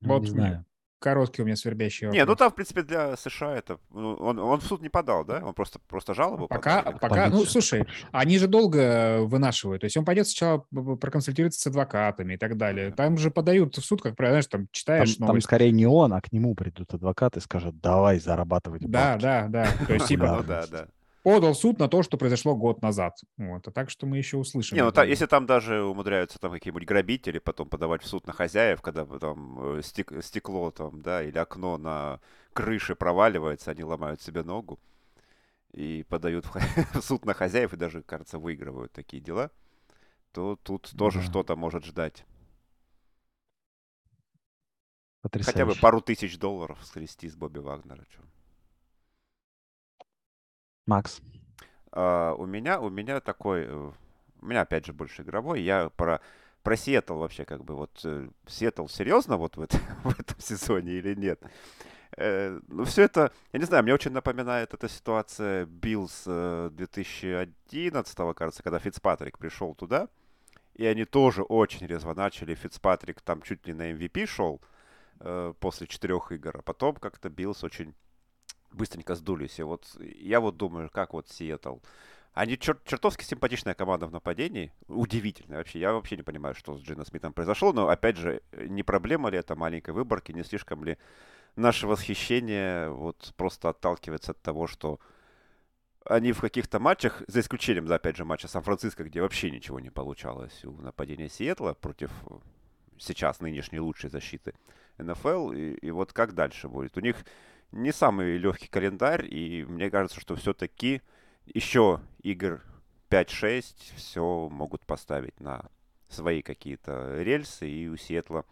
Ну, Вот не знаю. Короткий у меня свербящий Не, ну вопрос. там, в принципе, для США это... ну, он, он в суд не подал, да? Он просто, просто жалобу Пока, подал? пока, ну, слушай, Они же долго вынашивают. То есть он пойдет сначала п- п- проконсультируется с адвокатами и так далее. Там же подают в суд, как правило, знаешь, там Там, читаешь там новость. скорее не он, а к нему придут адвокаты и скажут, давай зарабатывать Да, бабки». да, да. То есть, <laughs> типа, Ну да, да. Подал суд на то, что произошло год назад. Вот. А так что мы еще услышим. Не, ну это. та- если там даже умудряются там какие-нибудь грабители потом подавать в суд на хозяев, когда там э, стек- стекло там, да, или окно на крыше проваливается, они ломают себе ногу и подают в, <laughs> в суд на хозяев и даже, кажется, выигрывают такие дела, то тут тоже Да. что-то может ждать. Хотя бы Потрясающе. пару тысяч долларов скрести с Бобби Вагнера. чё. Макс. А, у меня, у меня такой, э, у меня опять же больше игровой. Я про про Сиэтл вообще как бы вот э, Сиэтл серьезно вот в, это- <laughs> в этом сезоне или нет? Э, ну все это, я не знаю, мне очень напоминает эта ситуация Биллс э, 2011, кажется, когда Фицпатрик пришел туда, и они тоже очень резво начали. Фицпатрик там чуть ли на MVP шел э, после четырех игр, а потом как-то Биллс очень быстренько сдулись. И вот я вот думаю, как вот Сиэтл. Они чер- чертовски симпатичная команда в нападении. Удивительная вообще. Я вообще не понимаю, что с Джино Смитом произошло. Но, опять же, не проблема ли это маленькой выборки, не слишком ли наше восхищение вот просто отталкивается от того, что они в каких-то матчах, за исключением, да, опять же, матча Сан-Франциско, где вообще ничего не получалось у нападения Сиэтла против сейчас нынешней лучшей защиты НФЛ. И, и вот как дальше будет? У них не самый легкий календарь, и мне кажется, что все-таки еще игр 5-6 все могут поставить на свои какие-то рельсы, и у Сиэтла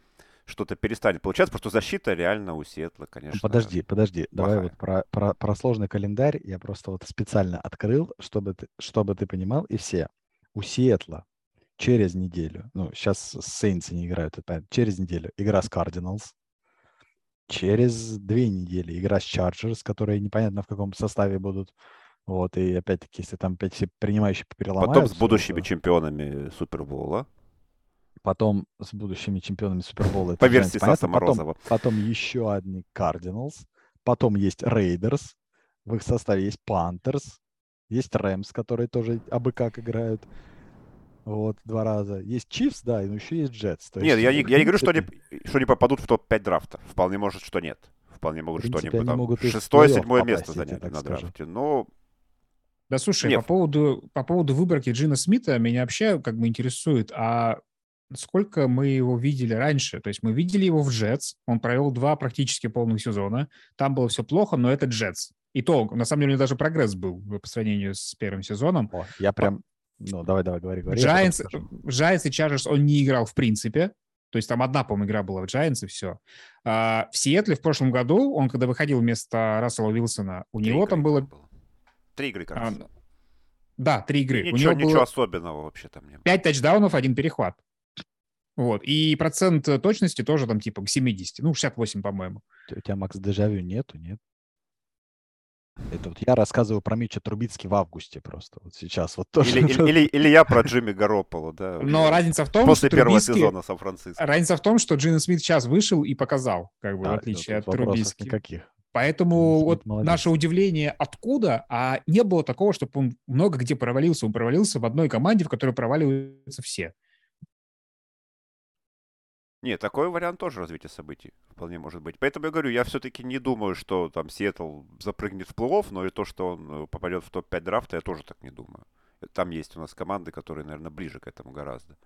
что-то перестанет получаться, потому что защита реально у Сиэтла, Ну, конечно. Подожди, подожди. Давай плохая. вот про, про, про сложный календарь я просто вот специально открыл, чтобы ты, чтобы ты понимал, и все. У Сиэтла через неделю, ну, сейчас с Saints не играют, это понятно, через неделю игра с Cardinals, через две недели игра с Chargers, которые непонятно в каком составе будут. Вот, и опять-таки, если там опять все принимающие переломаются... Потом с будущими то чемпионами Супербола. потом с будущими чемпионами Супербола. По версии Потом- Морозова. Потом еще одни Cardinals. Потом есть Raiders. В их составе есть Panthers. Есть Рэмс, которые тоже абы как играют. Вот, два раза. Есть Chiefs, да, и ну еще есть. То Нет, я не, в я не говорю, что они, что они попадут в топ-5 драфта. Вполне может, что нет. Вполне могут, что они они там могут шестое, седьмое место занять на скажу. драфте. Но Да слушай, Нет. по поводу, по поводу выборки Джина Смита меня вообще как бы интересует, а сколько мы его видели раньше? То есть мы видели его в Джетс, он провел два практически полных сезона, там было все плохо, но это Джетс. И то, на самом деле, у него даже прогресс был по сравнению с первым сезоном. О, я прям... Ну, давай, давай, говори, говори. Giants, Giants и Chargers он не играл в принципе. То есть там одна, по-моему, игра была в Giants и все. в Сиэтле в прошлом году, он когда выходил вместо Рассела Уилсона, у три него игры там было... Три игры, а, кажется. да, три игры. у ничего, него ничего было особенного вообще там не было. 5 тачдаунов, один перехват. Вот. И процент точности тоже там типа к 70. Ну, 68, по-моему. У тебя, Макс, дежавю нету, нет? Это вот я рассказываю про Митча Трубицкий в августе просто. Вот сейчас вот тоже. Или, или, <laughs> или- или я про Джимми Гарополо, да. Но разница в том, После что первого Трубицкий- сезона Сан-Франциско. Разница в том, что Джин Смит сейчас вышел и показал, как бы, Да, в отличие от Трубиски. никаких. Поэтому Смит вот молодец. наше удивление, откуда, а не было такого, чтобы он много где провалился. Он провалился в одной команде, в которой проваливаются все. Нет, такой вариант тоже развития событий вполне может быть. Поэтому я говорю, я все-таки не думаю, что там Сиэтл запрыгнет в плей-офф, но и то, что он э, попадет в топ-5 драфта, я тоже так не думаю. Там есть у нас команды, которые, наверное, ближе к этому гораздо.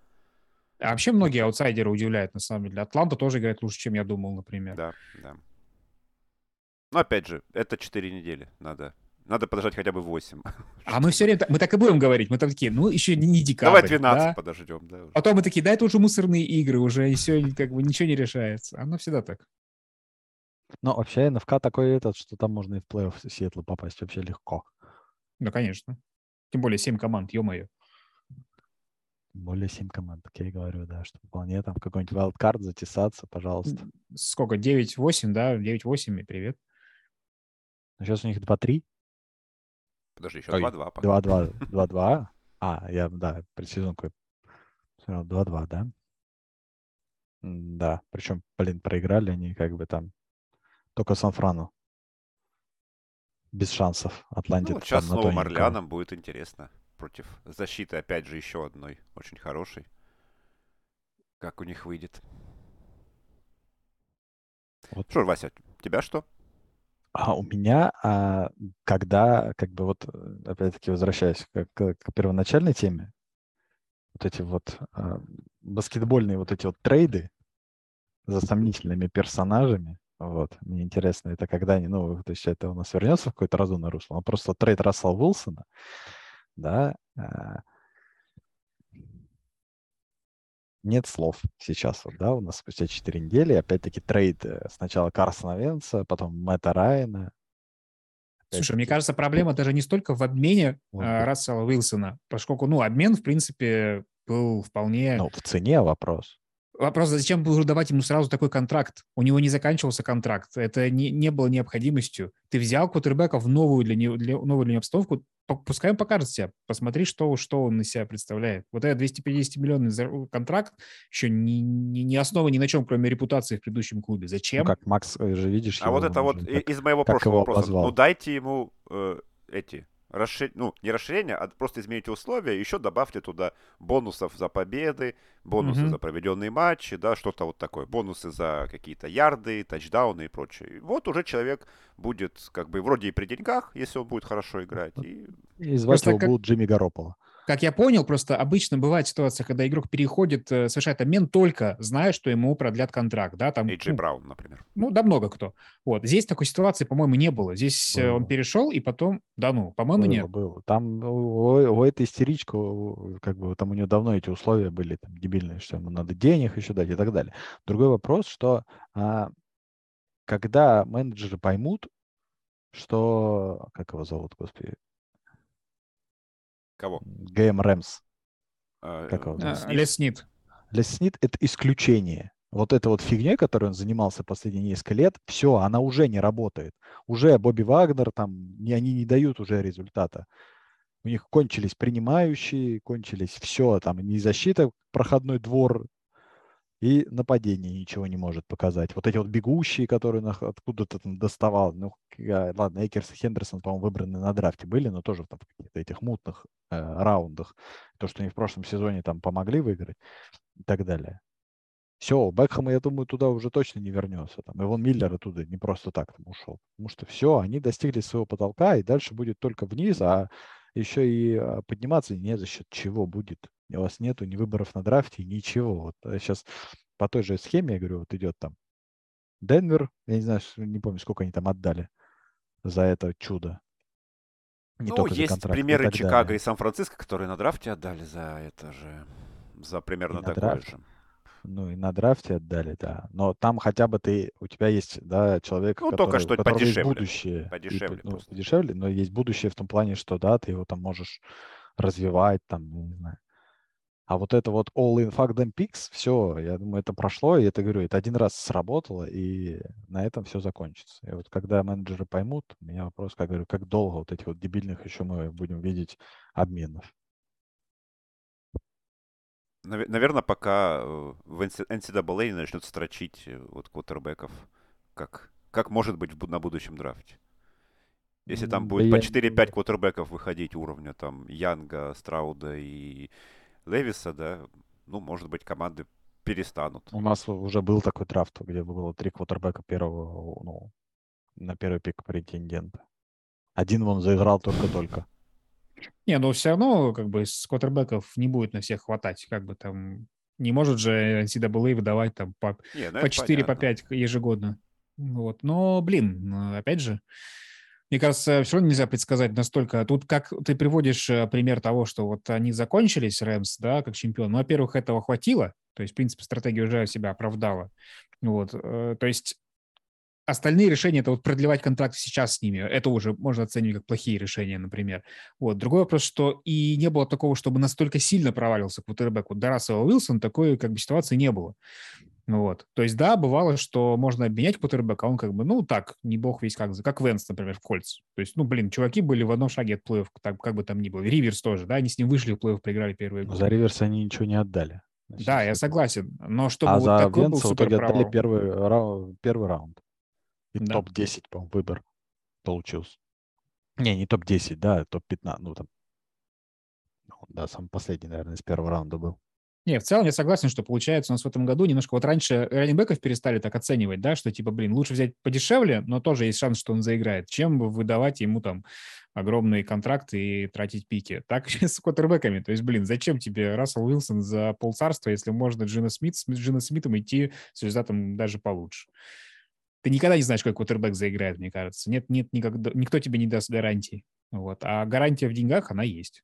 А вообще многие аутсайдеры удивляют, на самом деле. Атланта тоже играет лучше, чем я думал, например. Да, да. Но опять же, это 4 недели. Надо, надо подождать хотя бы 8. <laughs> А мы все время, так- мы так и будем говорить. Мы такие, ну, еще не, декабрь. Давай 12 да? подождем. Да, уже. Потом мы такие, да, это уже мусорные игры, уже все, как бы ничего не решается. Оно всегда так. Но вообще НФК такой этот, что там можно и в плей-офф Сиэтла попасть вообще легко. Ну, конечно. Тем более 7 команд, ё-моё. Тем более 7 команд, как я и говорю, да, что вполне там какой-нибудь wildcard затесаться, пожалуйста. Сколько? 9-8, да? 9-8 и привет. Сейчас у них 2-3. Подожди, еще Ой, 2-2 пока. 2-2. 2-2. <laughs> А, я, да, предсезонку смотрел 2-2, да? Да, причем, блин, проиграли они как бы там только Сан-Франу. Без шансов. Атланте Ну, вот сейчас с Новым. Орлеаном будет интересно. Против защиты, опять же, еще одной очень хорошей. Как у них выйдет. Вот. Что, Вася, тебя что? А у меня, а, когда, как бы вот, э, опять-таки, возвращаясь к, к- к первоначальной теме, вот эти вот а, баскетбольные вот эти вот трейды за сомнительными персонажами, вот, мне интересно, это когда они, ну, то есть это у нас вернется в какое-то разумное русло, но просто трейд Рассела Уилсона, да, а, нет слов сейчас, вот, да, у нас спустя 4 недели, опять-таки трейд э, сначала Карсона Венса, потом Мэтта Райана. Слушай, мне кажется, проблема даже не столько в обмене Вот. э, Рассела Уилсона, поскольку, ну, обмен, в принципе, был вполне... Ну, в цене вопрос. Вопрос, зачем было давать ему сразу такой контракт? У него не заканчивался контракт, это не, не было необходимостью. Ты взял квотербека в новую для него, для, новую для него обстановку, пускай он покажет себя, посмотри, что, что он из себя представляет. Вот этот 250 миллионный зар- контракт еще не, не, не основан ни на чем, кроме репутации в предыдущем клубе. Ну, Зачем? как Макс э, же, видишь, А вот это вот как- из моего как прошлого вопроса. Ну дайте ему э, эти расшир... ну не расширение, а просто измените условия, еще добавьте туда бонусов за победы, бонусы Мгм. за проведенные матчи, да, что-то вот такое, бонусы за какие-то ярды, тачдауны и прочее. Вот уже человек будет как бы вроде и при деньгах, если он будет хорошо играть, и И звать Просто его как- будут Джимми Гарополо. Как я понял, просто обычно бывает ситуация, когда игрок переходит, э, совершает обмен только зная, что ему продлят контракт, да, там, Эйджей ну, Браун, например. ну, да много кто. Вот, здесь такой ситуации, по-моему, не было. Здесь э, он Было. перешел, и потом, да ну, по-моему, Было, нет. было. Там у, у этой истеричка, у- как бы там у нее давно эти условия были там, дебильные, что ему надо денег еще дать и так далее. Другой вопрос, что а, когда менеджеры поймут, что, как его зовут, господи, Кого? ГМ Рэмс, Э, Как его А, зовут? Снит? Лес Снит. Леснит это исключение. Вот эта вот фигня, которой он занимался последние несколько лет, все, она уже не работает. Уже Бобби Вагнер, там, не, они не дают уже результата. У них кончились принимающие, кончились все, там, не защита, проходной двор, и нападение ничего не может показать. Вот эти вот бегущие, которые откуда-то там доставал, ну, ладно, Экерс и Хендерсон, по-моему, выбраны на драфте были, но тоже там в каких-то этих мутных э, раундах. То, что они в прошлом сезоне там помогли выиграть и так далее. Все, Бекхэма, я думаю, туда уже точно не вернется. Там, Иван Миллер оттуда не просто так там ушел. Потому что все, они достигли своего потолка, и дальше будет только вниз, а еще и а, подниматься не за счет чего будет. У вас нету ни выборов на драфте, ничего. Вот сейчас по той же схеме, я говорю, вот идет там Денвер, я не знаю, не помню, сколько они там отдали за это чудо. Не ну, только есть контракт и примеры так Чикаго далее. и Сан-Франциско, которые на драфте отдали за это же, за примерно на такое драфте. же. Ну и на драфте отдали, да. Но там хотя бы ты, у тебя есть, да, человек, Ну, только который, что у которого есть подешевле. будущее. И Подешевле по- ну, просто. подешевле, но есть будущее в том плане, что, да, ты его там можешь развивать, там, не знаю. А вот это вот all-in fuck them picks, все, я думаю, это прошло, и это, говорю, это один раз сработало, и на этом все закончится. И вот когда менеджеры поймут, у меня вопрос, как говорю, как долго вот этих вот дебильных еще мы будем видеть обменов. Наверное, пока э, в NCAA не начнут строчить э, вот квотербеков, как, как может быть на будущем драфте. Если там будет да по я- 4-5 квотербеков выходить уровня там Янга, Страуда и Левиса, да, ну, может быть, команды перестанут. У нас уже был такой драфт, где было три квотербека первого, ну, на первый пик претендента. Один он заиграл только-только. Не, но все равно, как бы, с квотербеков не будет на всех хватать. Как бы там... Не может же NCAA выдавать там по, Не, ну по это 4, по понятно. 5 ежегодно. Вот. Но, блин, опять же, мне кажется, все равно нельзя предсказать настолько. Тут как ты приводишь э, пример того, что вот они закончились, Рэмс, да, как чемпион. Ну, во-первых, этого хватило. То есть, в принципе, стратегия уже себя оправдала. Вот. э, То есть остальные решения, это вот продлевать контракт сейчас с ними, это уже можно оценивать как плохие решения, например. Вот. Другой вопрос, что и не было такого, чтобы настолько сильно провалился квотербек. Вот до Рассела Уилсон такой как бы ситуации не было. Вот. То есть, да, бывало, что можно обменять квотербека, а он как бы, ну, так, не бог весь как, как Венс, например, в Кольц. То есть, ну, блин, чуваки были в одном шаге от плей-офф, так, как бы там ни было. Риверс тоже, да, они с ним вышли в плей-офф, проиграли первые годы. за Риверса они ничего не отдали. Да, я согласен. Но чтобы А вот за такой был Венца в итоге отдали первый, рау- первый раунд. И Да. топ-10, по-моему, выбор получился. Не, не топ-10, да, топ-15. Ну, там, ну, да, самый последний, наверное, из первого раунда был. Не, в целом я согласен, что получается у нас в этом году немножко... Вот раньше раненбеков перестали так оценивать, да, что типа, блин, лучше взять подешевле, но тоже есть шанс, что он заиграет, чем выдавать ему там огромные контракты и тратить пики. Так <laughs> с квотербеками. То есть, блин, зачем тебе Рассел Уилсон за полцарства, если можно Джина Смит, с Джина Смитом идти с результатом даже получше? Ты никогда не знаешь, какой квотербек заиграет, мне кажется. Нет, нет, никогда, никто тебе не даст гарантии. Вот. А гарантия в деньгах, она есть.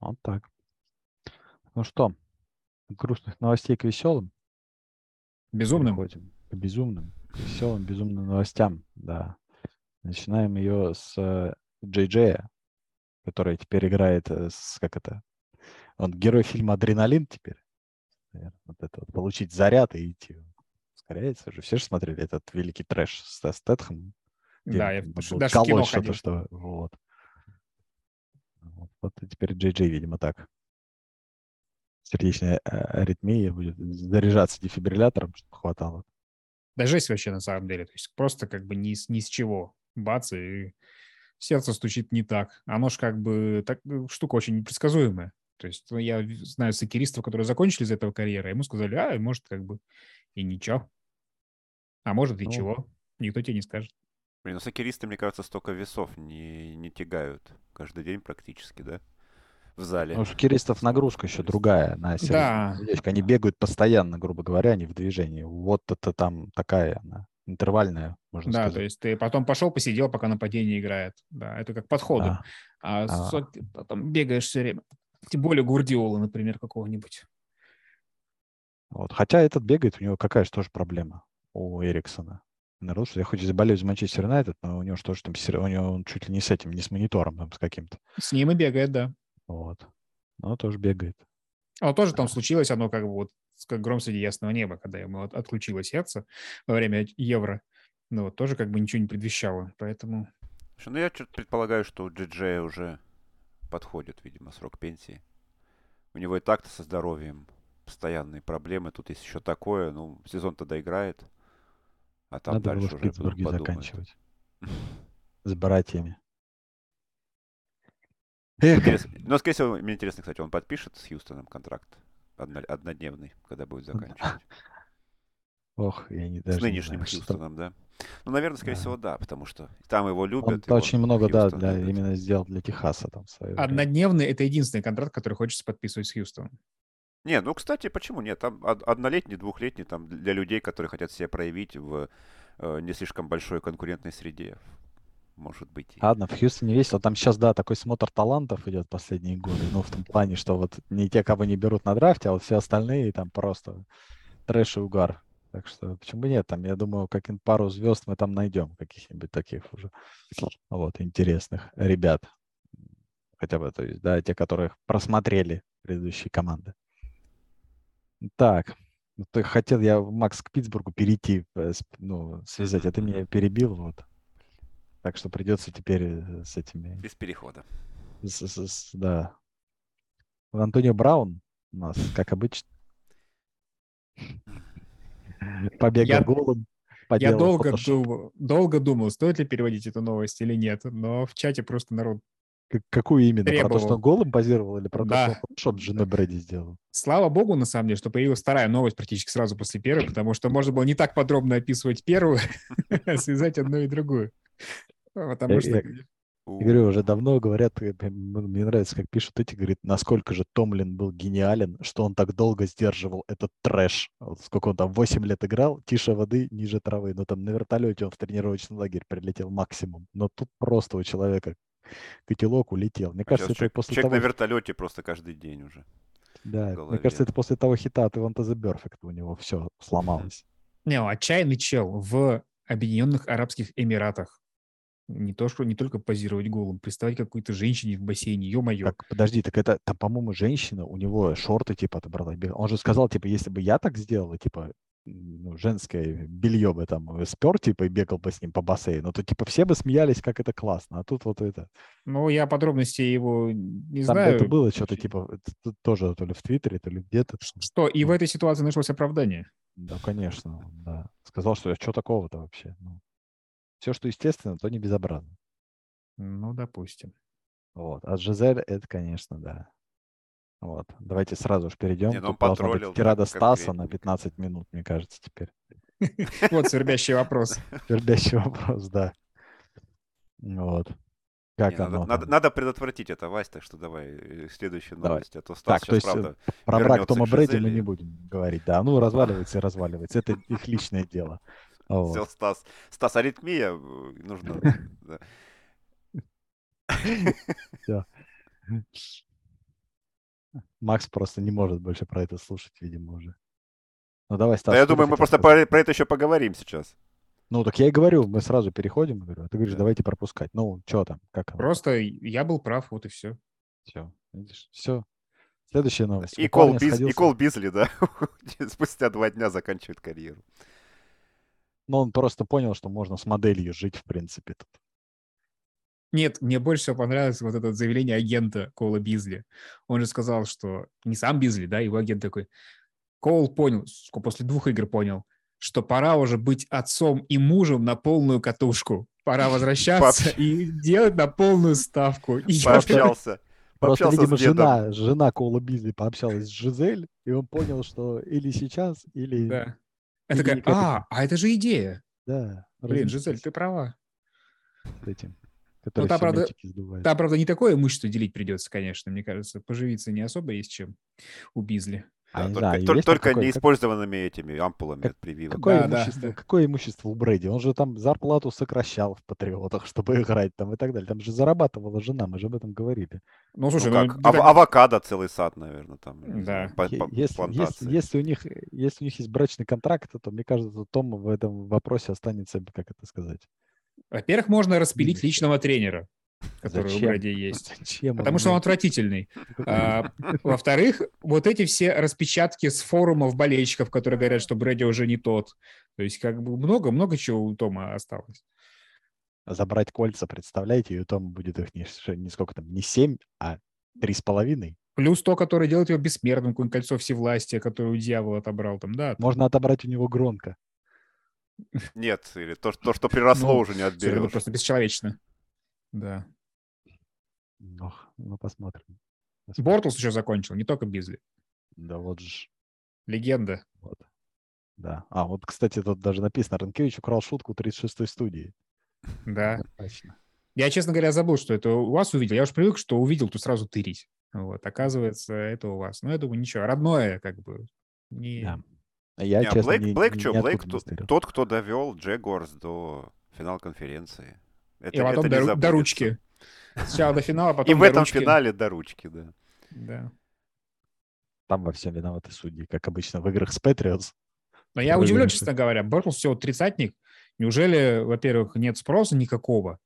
Вот так. Ну что, от грустных новостей к веселым Безумным. переходим. К безумным, к веселым, безумным новостям, да. Начинаем ее с э, Джей Джея, который теперь играет э, с, как это, он герой фильма «Адреналин» теперь. Вот это вот, получить заряд и идти. Ускоряется же. Все же смотрели этот великий трэш с Стэтхэм. Да, я даже в кино что-то, что вот. Вот, теперь Джей Джей, видимо, так. Сердечная э, аритмия будет заряжаться дефибриллятором, чтобы хватало. Да жесть вообще на самом деле. То есть просто как бы ни с, ни с чего. Бац, и сердце стучит не так. Оно ж как бы так, э, штука очень непредсказуемая. То есть ну, я знаю сокеристов, которые закончили из этого карьеры, ему сказали, а, может, как бы и ничего. А может и Ну. чего. Никто тебе не скажет. Блин, ну сокеристы, мне кажется, столько весов не, не тягают каждый день практически, да? В зале. Ну, у шкиристов нагрузка еще другая на Да. сердечко. Они бегают постоянно, грубо говоря, они в движении. Вот это там такая она, интервальная, можно Да, сказать. то есть ты потом пошел, посидел, пока нападение играет. Да, это как подходы. Да. А, А. сок- потом бегаешь все время. Тем более Гурдиола, например, какого-нибудь. Вот. Хотя этот бегает, у него какая же тоже проблема у Эриксона. Народ, что я хоть и заболею за Манчестер Юнайтед, но у него же тоже там, у него он чуть ли не с этим, не с монитором, там, с каким-то. С ним и бегает, да. Вот. Но тоже бегает. А тоже там случилось оно как бы вот как гром среди ясного неба, когда ему от- отключило сердце во время Евро. Ну вот тоже как бы ничего не предвещало. Поэтому Ну, я что-то предполагаю, что у Джиджея уже подходит, видимо, срок пенсии. У него и так-то со здоровьем постоянные проблемы. Тут есть еще такое. Ну, сезон тогда играет. А там Надо было дальше в уже Питтсбурге подумают. заканчивать. <laughs> С братьями. Эх. Но, скорее всего, мне интересно, кстати, он подпишет с Хьюстоном контракт одно- однодневный, когда будет заканчивать. <laughs> ох, я не С даже не нынешним знаю, что- Хьюстоном, да? Ну, наверное, скорее Да. всего, да, потому что там его любят. Он очень много, да, Хьюстон для, любит. именно сделал для Техаса там в свое однодневный – это единственный контракт, который хочется подписывать с Хьюстоном. Не, ну, кстати, почему нет? Там од- однолетний, двухлетний, там для людей, которые хотят себя проявить в э, не слишком большой конкурентной среде. Может быть. и- Ладно, в Хьюстоне весело. Там сейчас, да, такой смотр талантов идет последние годы. Ну, в том плане, что вот не те, кого не берут на драфте, а вот все остальные там просто трэш и угар. Так что почему бы нет? Там, я думаю, как пару звезд мы там найдем, каких-нибудь таких уже вот интересных ребят. Хотя бы, то есть, да, те, которых просмотрели предыдущие команды. Так, ну, ты хотел я, Макс, к Питтсбургу перейти, э, ну, связать, а ты меня перебил, вот. Так что придется теперь э, с этими, Без перехода. с- с- с- да. Антонио Браун у нас, как обычно. <laughs> Побегал Я- голым. Я долго думал, стоит ли переводить эту новость или нет, но в чате просто народ... Какую именно? Про то, что требовал. он голым позировал или про то, Да. что он фотошоп с женой Брэди сделал? Слава богу, на самом деле, что появилась вторая новость практически сразу после первой, потому что можно было не так подробно описывать первую, <laughs> связать одну и другую. Потому Я- что... я- говорю, уже давно говорят, э, мне нравится, как пишут эти, говорит, насколько же Томлин был гениален, что он так долго сдерживал этот трэш. Сколько он там, 8 лет играл, тише воды, ниже травы. Но там на вертолете он в тренировочный лагерь прилетел максимум. Но тут просто у человека котелок улетел. Мне А кажется, это человек, после человек того... на вертолете просто каждый день уже. Да, мне кажется, это после того хита от Иванта The Perfect у него все сломалось. Не, ну, отчаянный чел в Объединенных Арабских Эмиратах. Не то, что не только позировать голым, приставать к какой-то женщине в бассейне, ё-моё. Так, подожди, так это, там, по-моему, женщина, у него шорты, типа, отобрала. Он же сказал, типа, если бы я так сделал, типа, ну, женское белье бы там э, спер, типа, и бегал бы с ним по бассейну, то, типа, все бы смеялись, как это классно. А тут вот это... Ну, я подробностей его не Там знаю. это было что-то, типа, тоже то ли в Твиттере, то ли где-то. Что, и в этой ситуации нашлось оправдание. Да, конечно, да. Сказал, что что такого-то вообще? все, что естественно, то не безобразно. Ну, допустим. Вот. А Жизель, это, конечно, да. Вот. Давайте сразу же перейдем. Не, ну Тут должна быть тирада Стаса на конкретненько. 15 минут, мне кажется, теперь. <laughs> Вот свербящий вопрос. <laughs> Свербящий вопрос, да. Вот. Как Не, надо, оно надо- там? надо предотвратить это, Вась, так что давай э, следующая Давай. новость. А то Стас Так, то сейчас, есть, э, правда, Про брак Тома Брэди мы не будем говорить. Да, ну разваливается и разваливается. Это их личное дело. <laughs> Вот. Все, Стас. Стас, аритмия э, нужно. Макс просто не может больше про это слушать, видимо, уже. Ну давай, Стас. Да я думаю, мы просто сказать? про, про это еще поговорим сейчас. Ну, так я и говорю, мы сразу переходим, говорю, а ты говоришь, Да. давайте пропускать. Ну, что там, как оно? Просто я был прав, вот и все. Все, видишь, все. Следующая новость. И Кол, Биз- и сходился- Кол Бизли, да, <laughs> спустя два дня заканчивает карьеру. Ну, он просто понял, что можно с моделью жить, в принципе. Тут. Нет, мне больше всего понравилось вот это заявление агента Кола Бизли. Он же сказал, что не сам Бизли, да, его агент такой. Коул понял, после двух игр понял, что пора уже быть отцом и мужем на полную катушку. Пора возвращаться Пообщ- и делать на полную ставку. И я Пообщался. Просто, Пообщался видимо, жена, жена Коула Бизли пообщалась с Жизель, и он понял, что или сейчас, или... Да. Или такая, а, а это же идея. Да, Блин, Жизель, ты права. с этим, который там, правда, сдувает. Там, правда, не такое имущество делить придется, конечно. Мне кажется, поживиться не особо есть чем у Бизли. А, Да, не только знаю, тол- есть там только какой- как- неиспользованными этими ампулами как- от прививок. Какое, Да, имущество, да. какое имущество у Брэди? Он же там зарплату сокращал в Патриотах, чтобы играть там и так далее. Там же зарабатывала жена, мы же об этом говорили. Ну, Ну слушай, ну, как, ты ав- так- авокадо целый сад, наверное, там. Да. по- по- Если, если, если, у них, если у них есть брачный контракт, то, мне кажется, Том в этом вопросе останется, как это сказать, во-первых, можно распилить личного тренера, который у Зачем? Брэди есть. <laughs> Зачем Потому что он отвратительный. <laughs> А, Во-вторых, вот эти все распечатки с форумов болельщиков, которые говорят, что Брэди уже не тот. То есть как бы много-много чего у Тома осталось. забрать кольца, представляете, и у Тома будет их не, не сколько там, не 7, а три с половиной. Плюс то, которое делает его бессмертным, какое-нибудь кольцо всевластия, которое у дьявола отобрал там, да. Можно отобрать у него Гронка. Нет, или то, что- то, что приросло, Ну, уже не Всё, это отберешь. просто бесчеловечно. Да. Ну, ну посмотрим. Посмотрим. Бортлс еще закончил, не только Бизли. Да вот же. Легенда. Вот. Да. А, вот, кстати, тут даже написано, Ранкевич украл шутку 36-й студии. Да. Точно. Я, честно говоря, забыл, что это у вас увидел. Я уж привык, что увидел, то сразу тырить. Вот, оказывается, это у вас. Но я думаю, ничего, родное, как бы. Не... Да. А Я, Не, а честно, Блейк, ни- Блейк ни- что? Блейк не тот, кто довел Джегорс до финала конференции. Это, И потом это до, не до ручки. Сначала до финала, потом И в этом ручки. финале до ручки, да. Да. Там во всем виноваты судьи, как обычно в играх с Патриотс. Но я удивлен, честно говоря. Бортлс всего тридцатник. Неужели, во-первых, нет спроса никакого?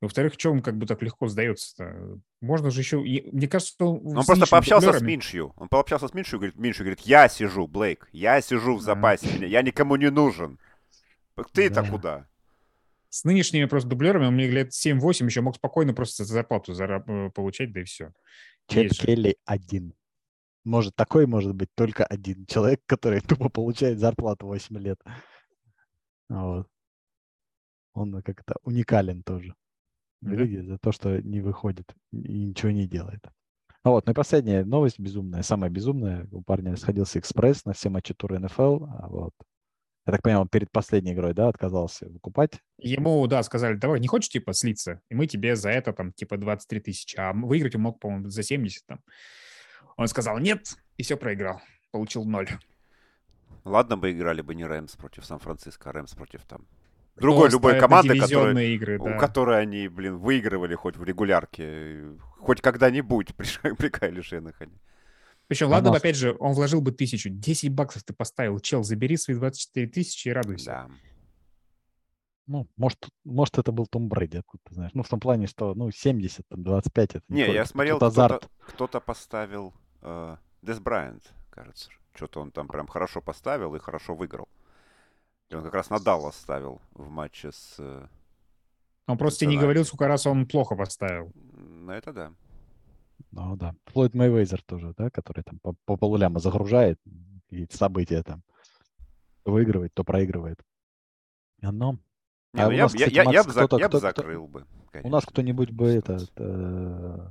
Во-вторых, что он как бы так легко сдается-то? Можно же еще... Мне кажется, он, Он с просто пообщался с дублерами- Миншью. Он пообщался с Миншью, говорит, Миншью говорит, я сижу, Блейк, я сижу в запасе, меня- я никому не нужен. Ты-то Да. куда? С нынешними просто дублерами он мне лет 7-8 еще мог спокойно просто зарплату зараб- э, получать, да и все. Чет. Келли один. Может, такой может быть только один человек, который <laughs> тупо получает зарплату 8 лет. Вот. Он как-то уникален тоже. Да. лиге за то, что не выходит и ничего не делает. А вот, ну и последняя новость безумная, самая безумная. У парня сходился экспресс на все матчи тура НФЛ. А вот. Я так понимаю, он перед последней игрой, да, отказался выкупать. Ему, да, сказали, давай, не хочешь, типа, слиться? И мы тебе за это, там, типа, 23 тысячи. А выиграть он мог, по-моему, за 70 там. Он сказал нет, и все проиграл. Получил ноль. Ладно бы играли бы не Рэмс против Сан-Франциско, а Рэмс против там другой любой команды, которая, игры, у да. которой они, блин, выигрывали хоть в регулярке, хоть когда-нибудь <laughs> при, при Кайле Шенахане. Причем, А ладно бы, нас- опять же, он вложил бы тысячу. 10 баксов ты поставил. Чел, забери свои 24 тысячи и радуйся. Да. Ну, может, может, это был Том Брэди, откуда ты знаешь. Ну, в том плане, что, ну, 70, там, 25 это Не, я только смотрел, азарт. кто-то, кто-то поставил э, Дес Брайант, кажется. Что-то он там прям хорошо поставил и хорошо выиграл. И он как раз на Даллас ставил в матче с... э, Он просто тебе не говорил, сколько раз он плохо поставил. На это да. Ну да. Флойд Мэйвезер тоже, да, который там по, по полуляма загружает и события там. То выигрывает, то проигрывает. Но Не, А ну у я, нас, я, кстати, я, я Макс, бы за- кто-то- я бы кто- кто- закрыл бы. у нас конечно, кто-нибудь бы это, ситуацию.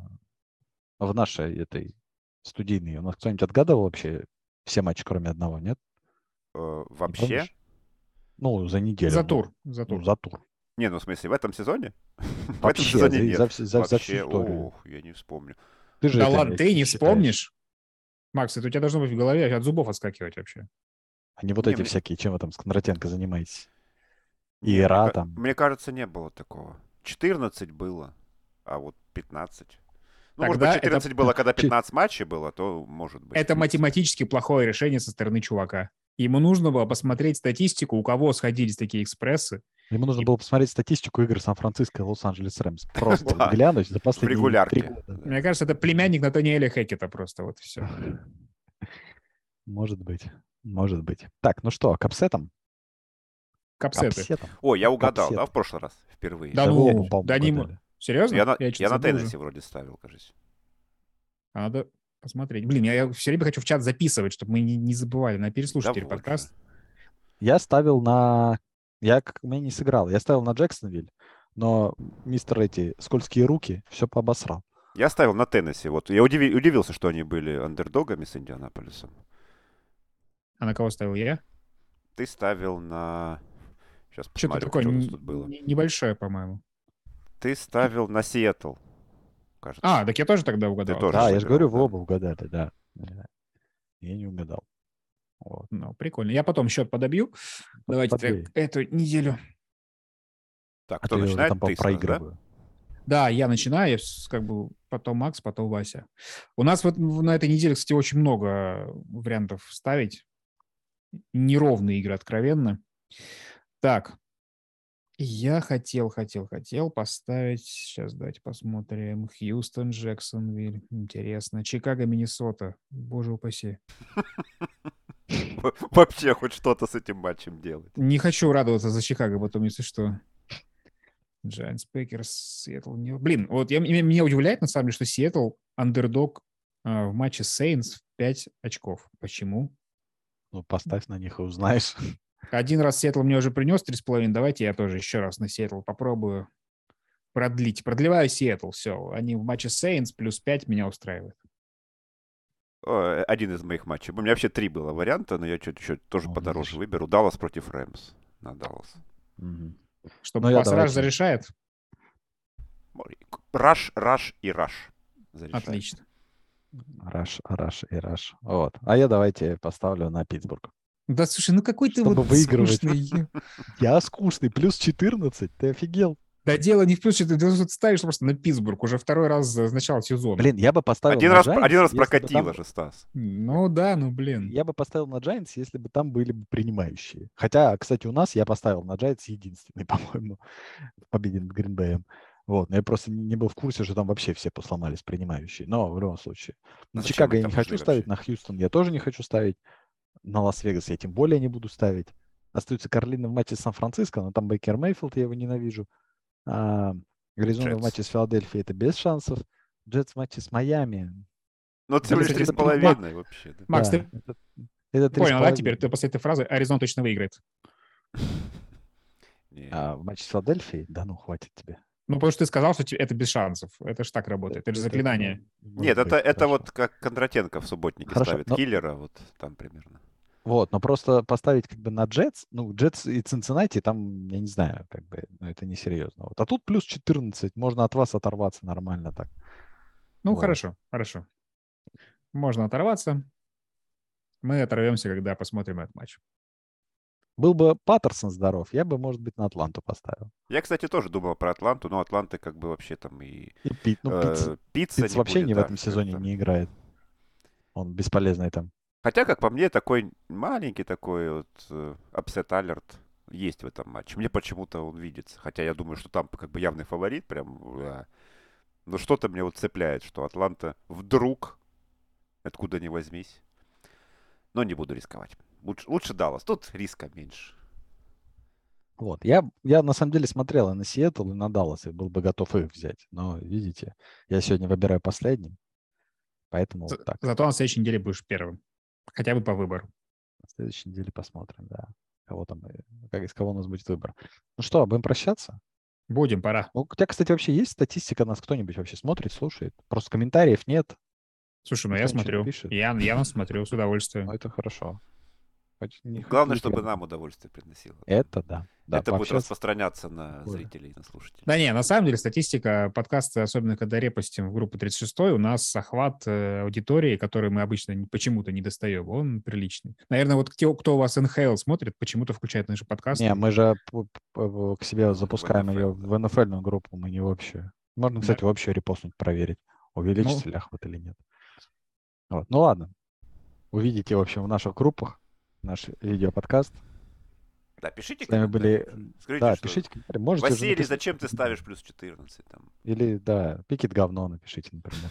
э, в нашей этой студийной, у нас кто-нибудь отгадывал вообще все матчи, кроме одного, нет? Э, Не вообще? помнишь? Ну, за неделю. За ну, тур. За Ну, тур. за тур. Не, ну в смысле, в этом сезоне? <laughs> в этом сезоне за, нет. за, за- за всю Вообще, ох, я не вспомню. Ты же Да ладно, ты не вспомнишь? Макс, это у тебя должно быть в голове от зубов отскакивать вообще. А не вот Не, эти мне- всякие, чем вы там с Кондратенко занимаетесь? Не, И мне там. Мне кажется, не было такого. 14 было, а вот 15. Ну, может Тогда быть, 14 это- было, когда 15 матчей было, то может быть. Это математически плохое решение со стороны чувака. Ему нужно было посмотреть статистику, у кого сходились такие экспрессы. Ему нужно И- было посмотреть статистику игр Сан-Франциско и Лос-Анджелес Рэмс. <laughs> Просто Да. глянуть за последние регулярке. три года. Мне кажется, это племянник Натаниэля Хекета просто, вот все. Может быть. Может быть. Так, ну что, капсетом? Капсеты. Капсетом. О, я угадал, К upset. да, в прошлый раз, впервые. Да Да ну, да не. Серьезно? Я на, я. Теннесси вроде ставил, кажется. Надо посмотреть. Блин, я, все время хочу в чат записывать, чтобы мы не, не забывали на переслушать Да теперь вот подкаст. Я ставил на... Я как у меня не сыграл. Я ставил на Джексонвиль, но мистер эти скользкие руки все пообосрал. Я ставил на Теннесси. Вот я удиви- удивился, что они были андердогами с Индианаполисом. А на кого ставил я? Ты ставил на... Сейчас Что-то посмотрю, такое что у нас тут было. н- небольшое, по-моему. Ты ставил на Сиэтл, кажется. А, так я тоже тогда угадал. тоже Да, я же говорю, вы оба угадали, да. Я не угадал. Вот. Ну, прикольно. Я потом счет подобью. Давайте Подбей. так, эту неделю. Так, А кто уже начинает? там Ты сразу, да? проигрываю. Да, я начинаю, как бы потом Макс, потом Вася. У нас вот на этой неделе, кстати, очень много вариантов ставить. Неровные игры, откровенно. Так, я хотел, хотел, хотел поставить, сейчас давайте посмотрим, Хьюстон, Джексонвиль, интересно, Чикаго, Миннесота, боже упаси. Вообще хоть что-то с этим матчем делать. Не хочу радоваться за Чикаго потом, если что. Giants, Packers, Сиэтл. не- Блин, вот я, меня, удивляет, на самом деле, что Сиэтл андердог в матче Saints в 5 очков. Почему? Ну, поставь на них и узнаешь. Один раз Сиэтл мне уже принес 3,5. Давайте я тоже еще раз на Сиэтл попробую продлить. Продлеваю Сиэтл, все. Они в матче Saints плюс 5 меня устраивает. Э, один из моих матчей. У меня вообще три было варианта, но я что-то еще тоже О, подороже видишь. выберу. Даллас против Rams. На Даллас. Мгм. Что Ну, пас-раш давайте. зарешает? Раш, раш и раш. Зарешает. Отлично. Раш, раш и раш. Вот. А я давайте поставлю на Питтсбург. Да, слушай, ну какой ты Чтобы вот выигрывать. скучный. <laughs> Я скучный, плюс 14, ты офигел. Да дело не в плюс, ты тут ставишь просто на Питтсбург уже второй раз с начала сезона. Блин, я бы поставил Один на раз, Giants, один раз прокатило там- же, Стас. Ну да, ну блин. Я бы поставил на Giants, если бы там были бы принимающие. Хотя, кстати, у нас я поставил на Giants единственный, <laughs> по-моему, в победе над Гринбеем. Вот, но я просто не был в курсе, что там вообще все посломались принимающие. Но в любом случае. На зачем Чикаго я не хочу ставить, вообще? на Хьюстон я тоже не хочу ставить. На Лас-Вегас я тем более не буду ставить. Остаются Каролина в матче с Сан-Франциско, но там Бейкер Мейфилд, я его ненавижу. А, Аризона в матче с Филадельфией это без шансов. Jets в матче с Майами. Ну, это всего лишь три с половиной вообще. да. Макс, Да, ты это, это понял, да, теперь ты после этой фразы Аризон точно выиграет. <laughs> А в матче с Филадельфией? Да ну, хватит тебе. Ну, потому что ты сказал, что это без шансов. Это ж так работает. Это же заклинание. Нет, это, это вот как Кондратенко в субботнике Хорошо, ставит но- киллера, вот там примерно. Вот, но просто поставить как бы на Джетс, ну, Джетс и Цинциннати, там, я не знаю, как бы, ну, это несерьезно. Вот. А тут плюс 14, можно от вас оторваться нормально так. Ну, Вот. хорошо, хорошо. Можно оторваться. Мы оторвемся, когда посмотрим этот матч. Был бы Паттерсон здоров, я бы, может быть, на Атланту поставил. Я, кстати, тоже думал про Атланту, но Атланты как бы вообще там и... И Пит, ну, э, пицца Питц не вообще будет, не в да, этом сезоне как-то. не играет. Он бесполезный там. Хотя, как по мне, такой маленький такой вот э, upset alert есть в этом матче. Мне почему-то он видится. Хотя я думаю, что там как бы явный фаворит прям. да. Но что-то мне вот цепляет, что Атланта вдруг, откуда ни возьмись. Но не буду рисковать. Лучше, лучше Даллас. Тут риска меньше. Вот. Я, я на самом деле смотрел и на Сиэтл, и на Даллас, и был бы готов их взять. Но, видите, я сегодня выбираю последним. Поэтому За- вот так. Зато на следующей неделе будешь первым. Хотя бы по выбору. На следующей неделе посмотрим, да. Кого там, э, как, из кого у нас будет выбор. Ну что, будем прощаться? Будем, пора. Ну, у тебя, кстати, вообще есть статистика, нас кто-нибудь вообще смотрит, слушает? Просто комментариев нет. Слушай, ну я смотрю. пишет. Я, я нас смотрю с удовольствием. Ну, это хорошо. Не- Главное, чтобы нам удовольствие приносило. Это да. да Это будет распространяться на зрителей и на слушателей. Да не, на самом деле статистика подкаста, особенно когда репостим в группу 36, у нас охват э, аудитории, который мы обычно почему-то не достаем, он приличный. Наверное, вот те, кто у вас НХЛ смотрит, почему-то включает наши подкасты. Не, мы же к себе в запускаем ее NFL, в НФЛ группу, мы не в общую. Можно, Да. кстати, в общую репостнуть, проверить. увеличится Ну. ли охват или нет. Вот. Ну ладно. Увидите, в общем, в наших группах наш видеоподкаст. Да, пишите С нами были... комментарии. Скажите, Да, что- пишите комментарии. Можете Василий, написать- зачем ты ставишь плюс 14? Там? Или, да, пикет говно напишите, например.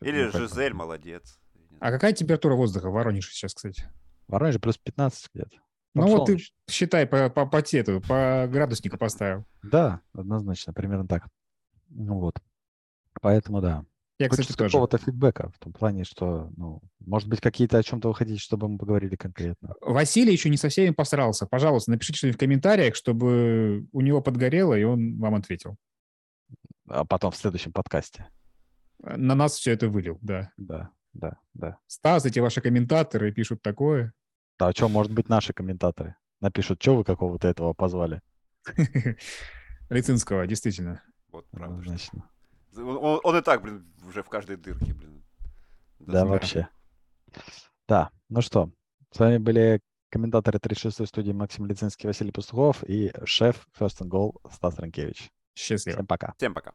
Или. Жизель, молодец. А какая температура воздуха в Воронеже сейчас, кстати? В Воронеже плюс 15 где-то. Ну вот ты считай по, по, по цвету, по градуснику поставил. Да, однозначно, примерно так. Ну вот. Поэтому да. Я, кстати, Хочется тоже. какого-то фидбэка в том плане, что, ну, может быть, какие-то о чем-то вы хотите, чтобы мы поговорили конкретно. Василий еще не со всеми посрался. Пожалуйста, напишите что-нибудь в комментариях, чтобы у него подгорело, и он вам ответил. А потом в следующем подкасте. На нас все это вылил, да. Да, да, да. Стас, эти ваши комментаторы пишут такое. Да, а что, может быть, наши комментаторы напишут, что вы какого-то этого позвали. <laughs> Лицинского, действительно. Вот правда. Однозначно. Он, он- и так, блин, уже в каждой дырке, блин. Да, Даже- вообще. Да, ну что, с вами были комментаторы 36-й студии Максим Лицинский, Василий Пастухов и шеф First and Goal Стас Ранкевич. Счастливо. Всем пока. Всем пока.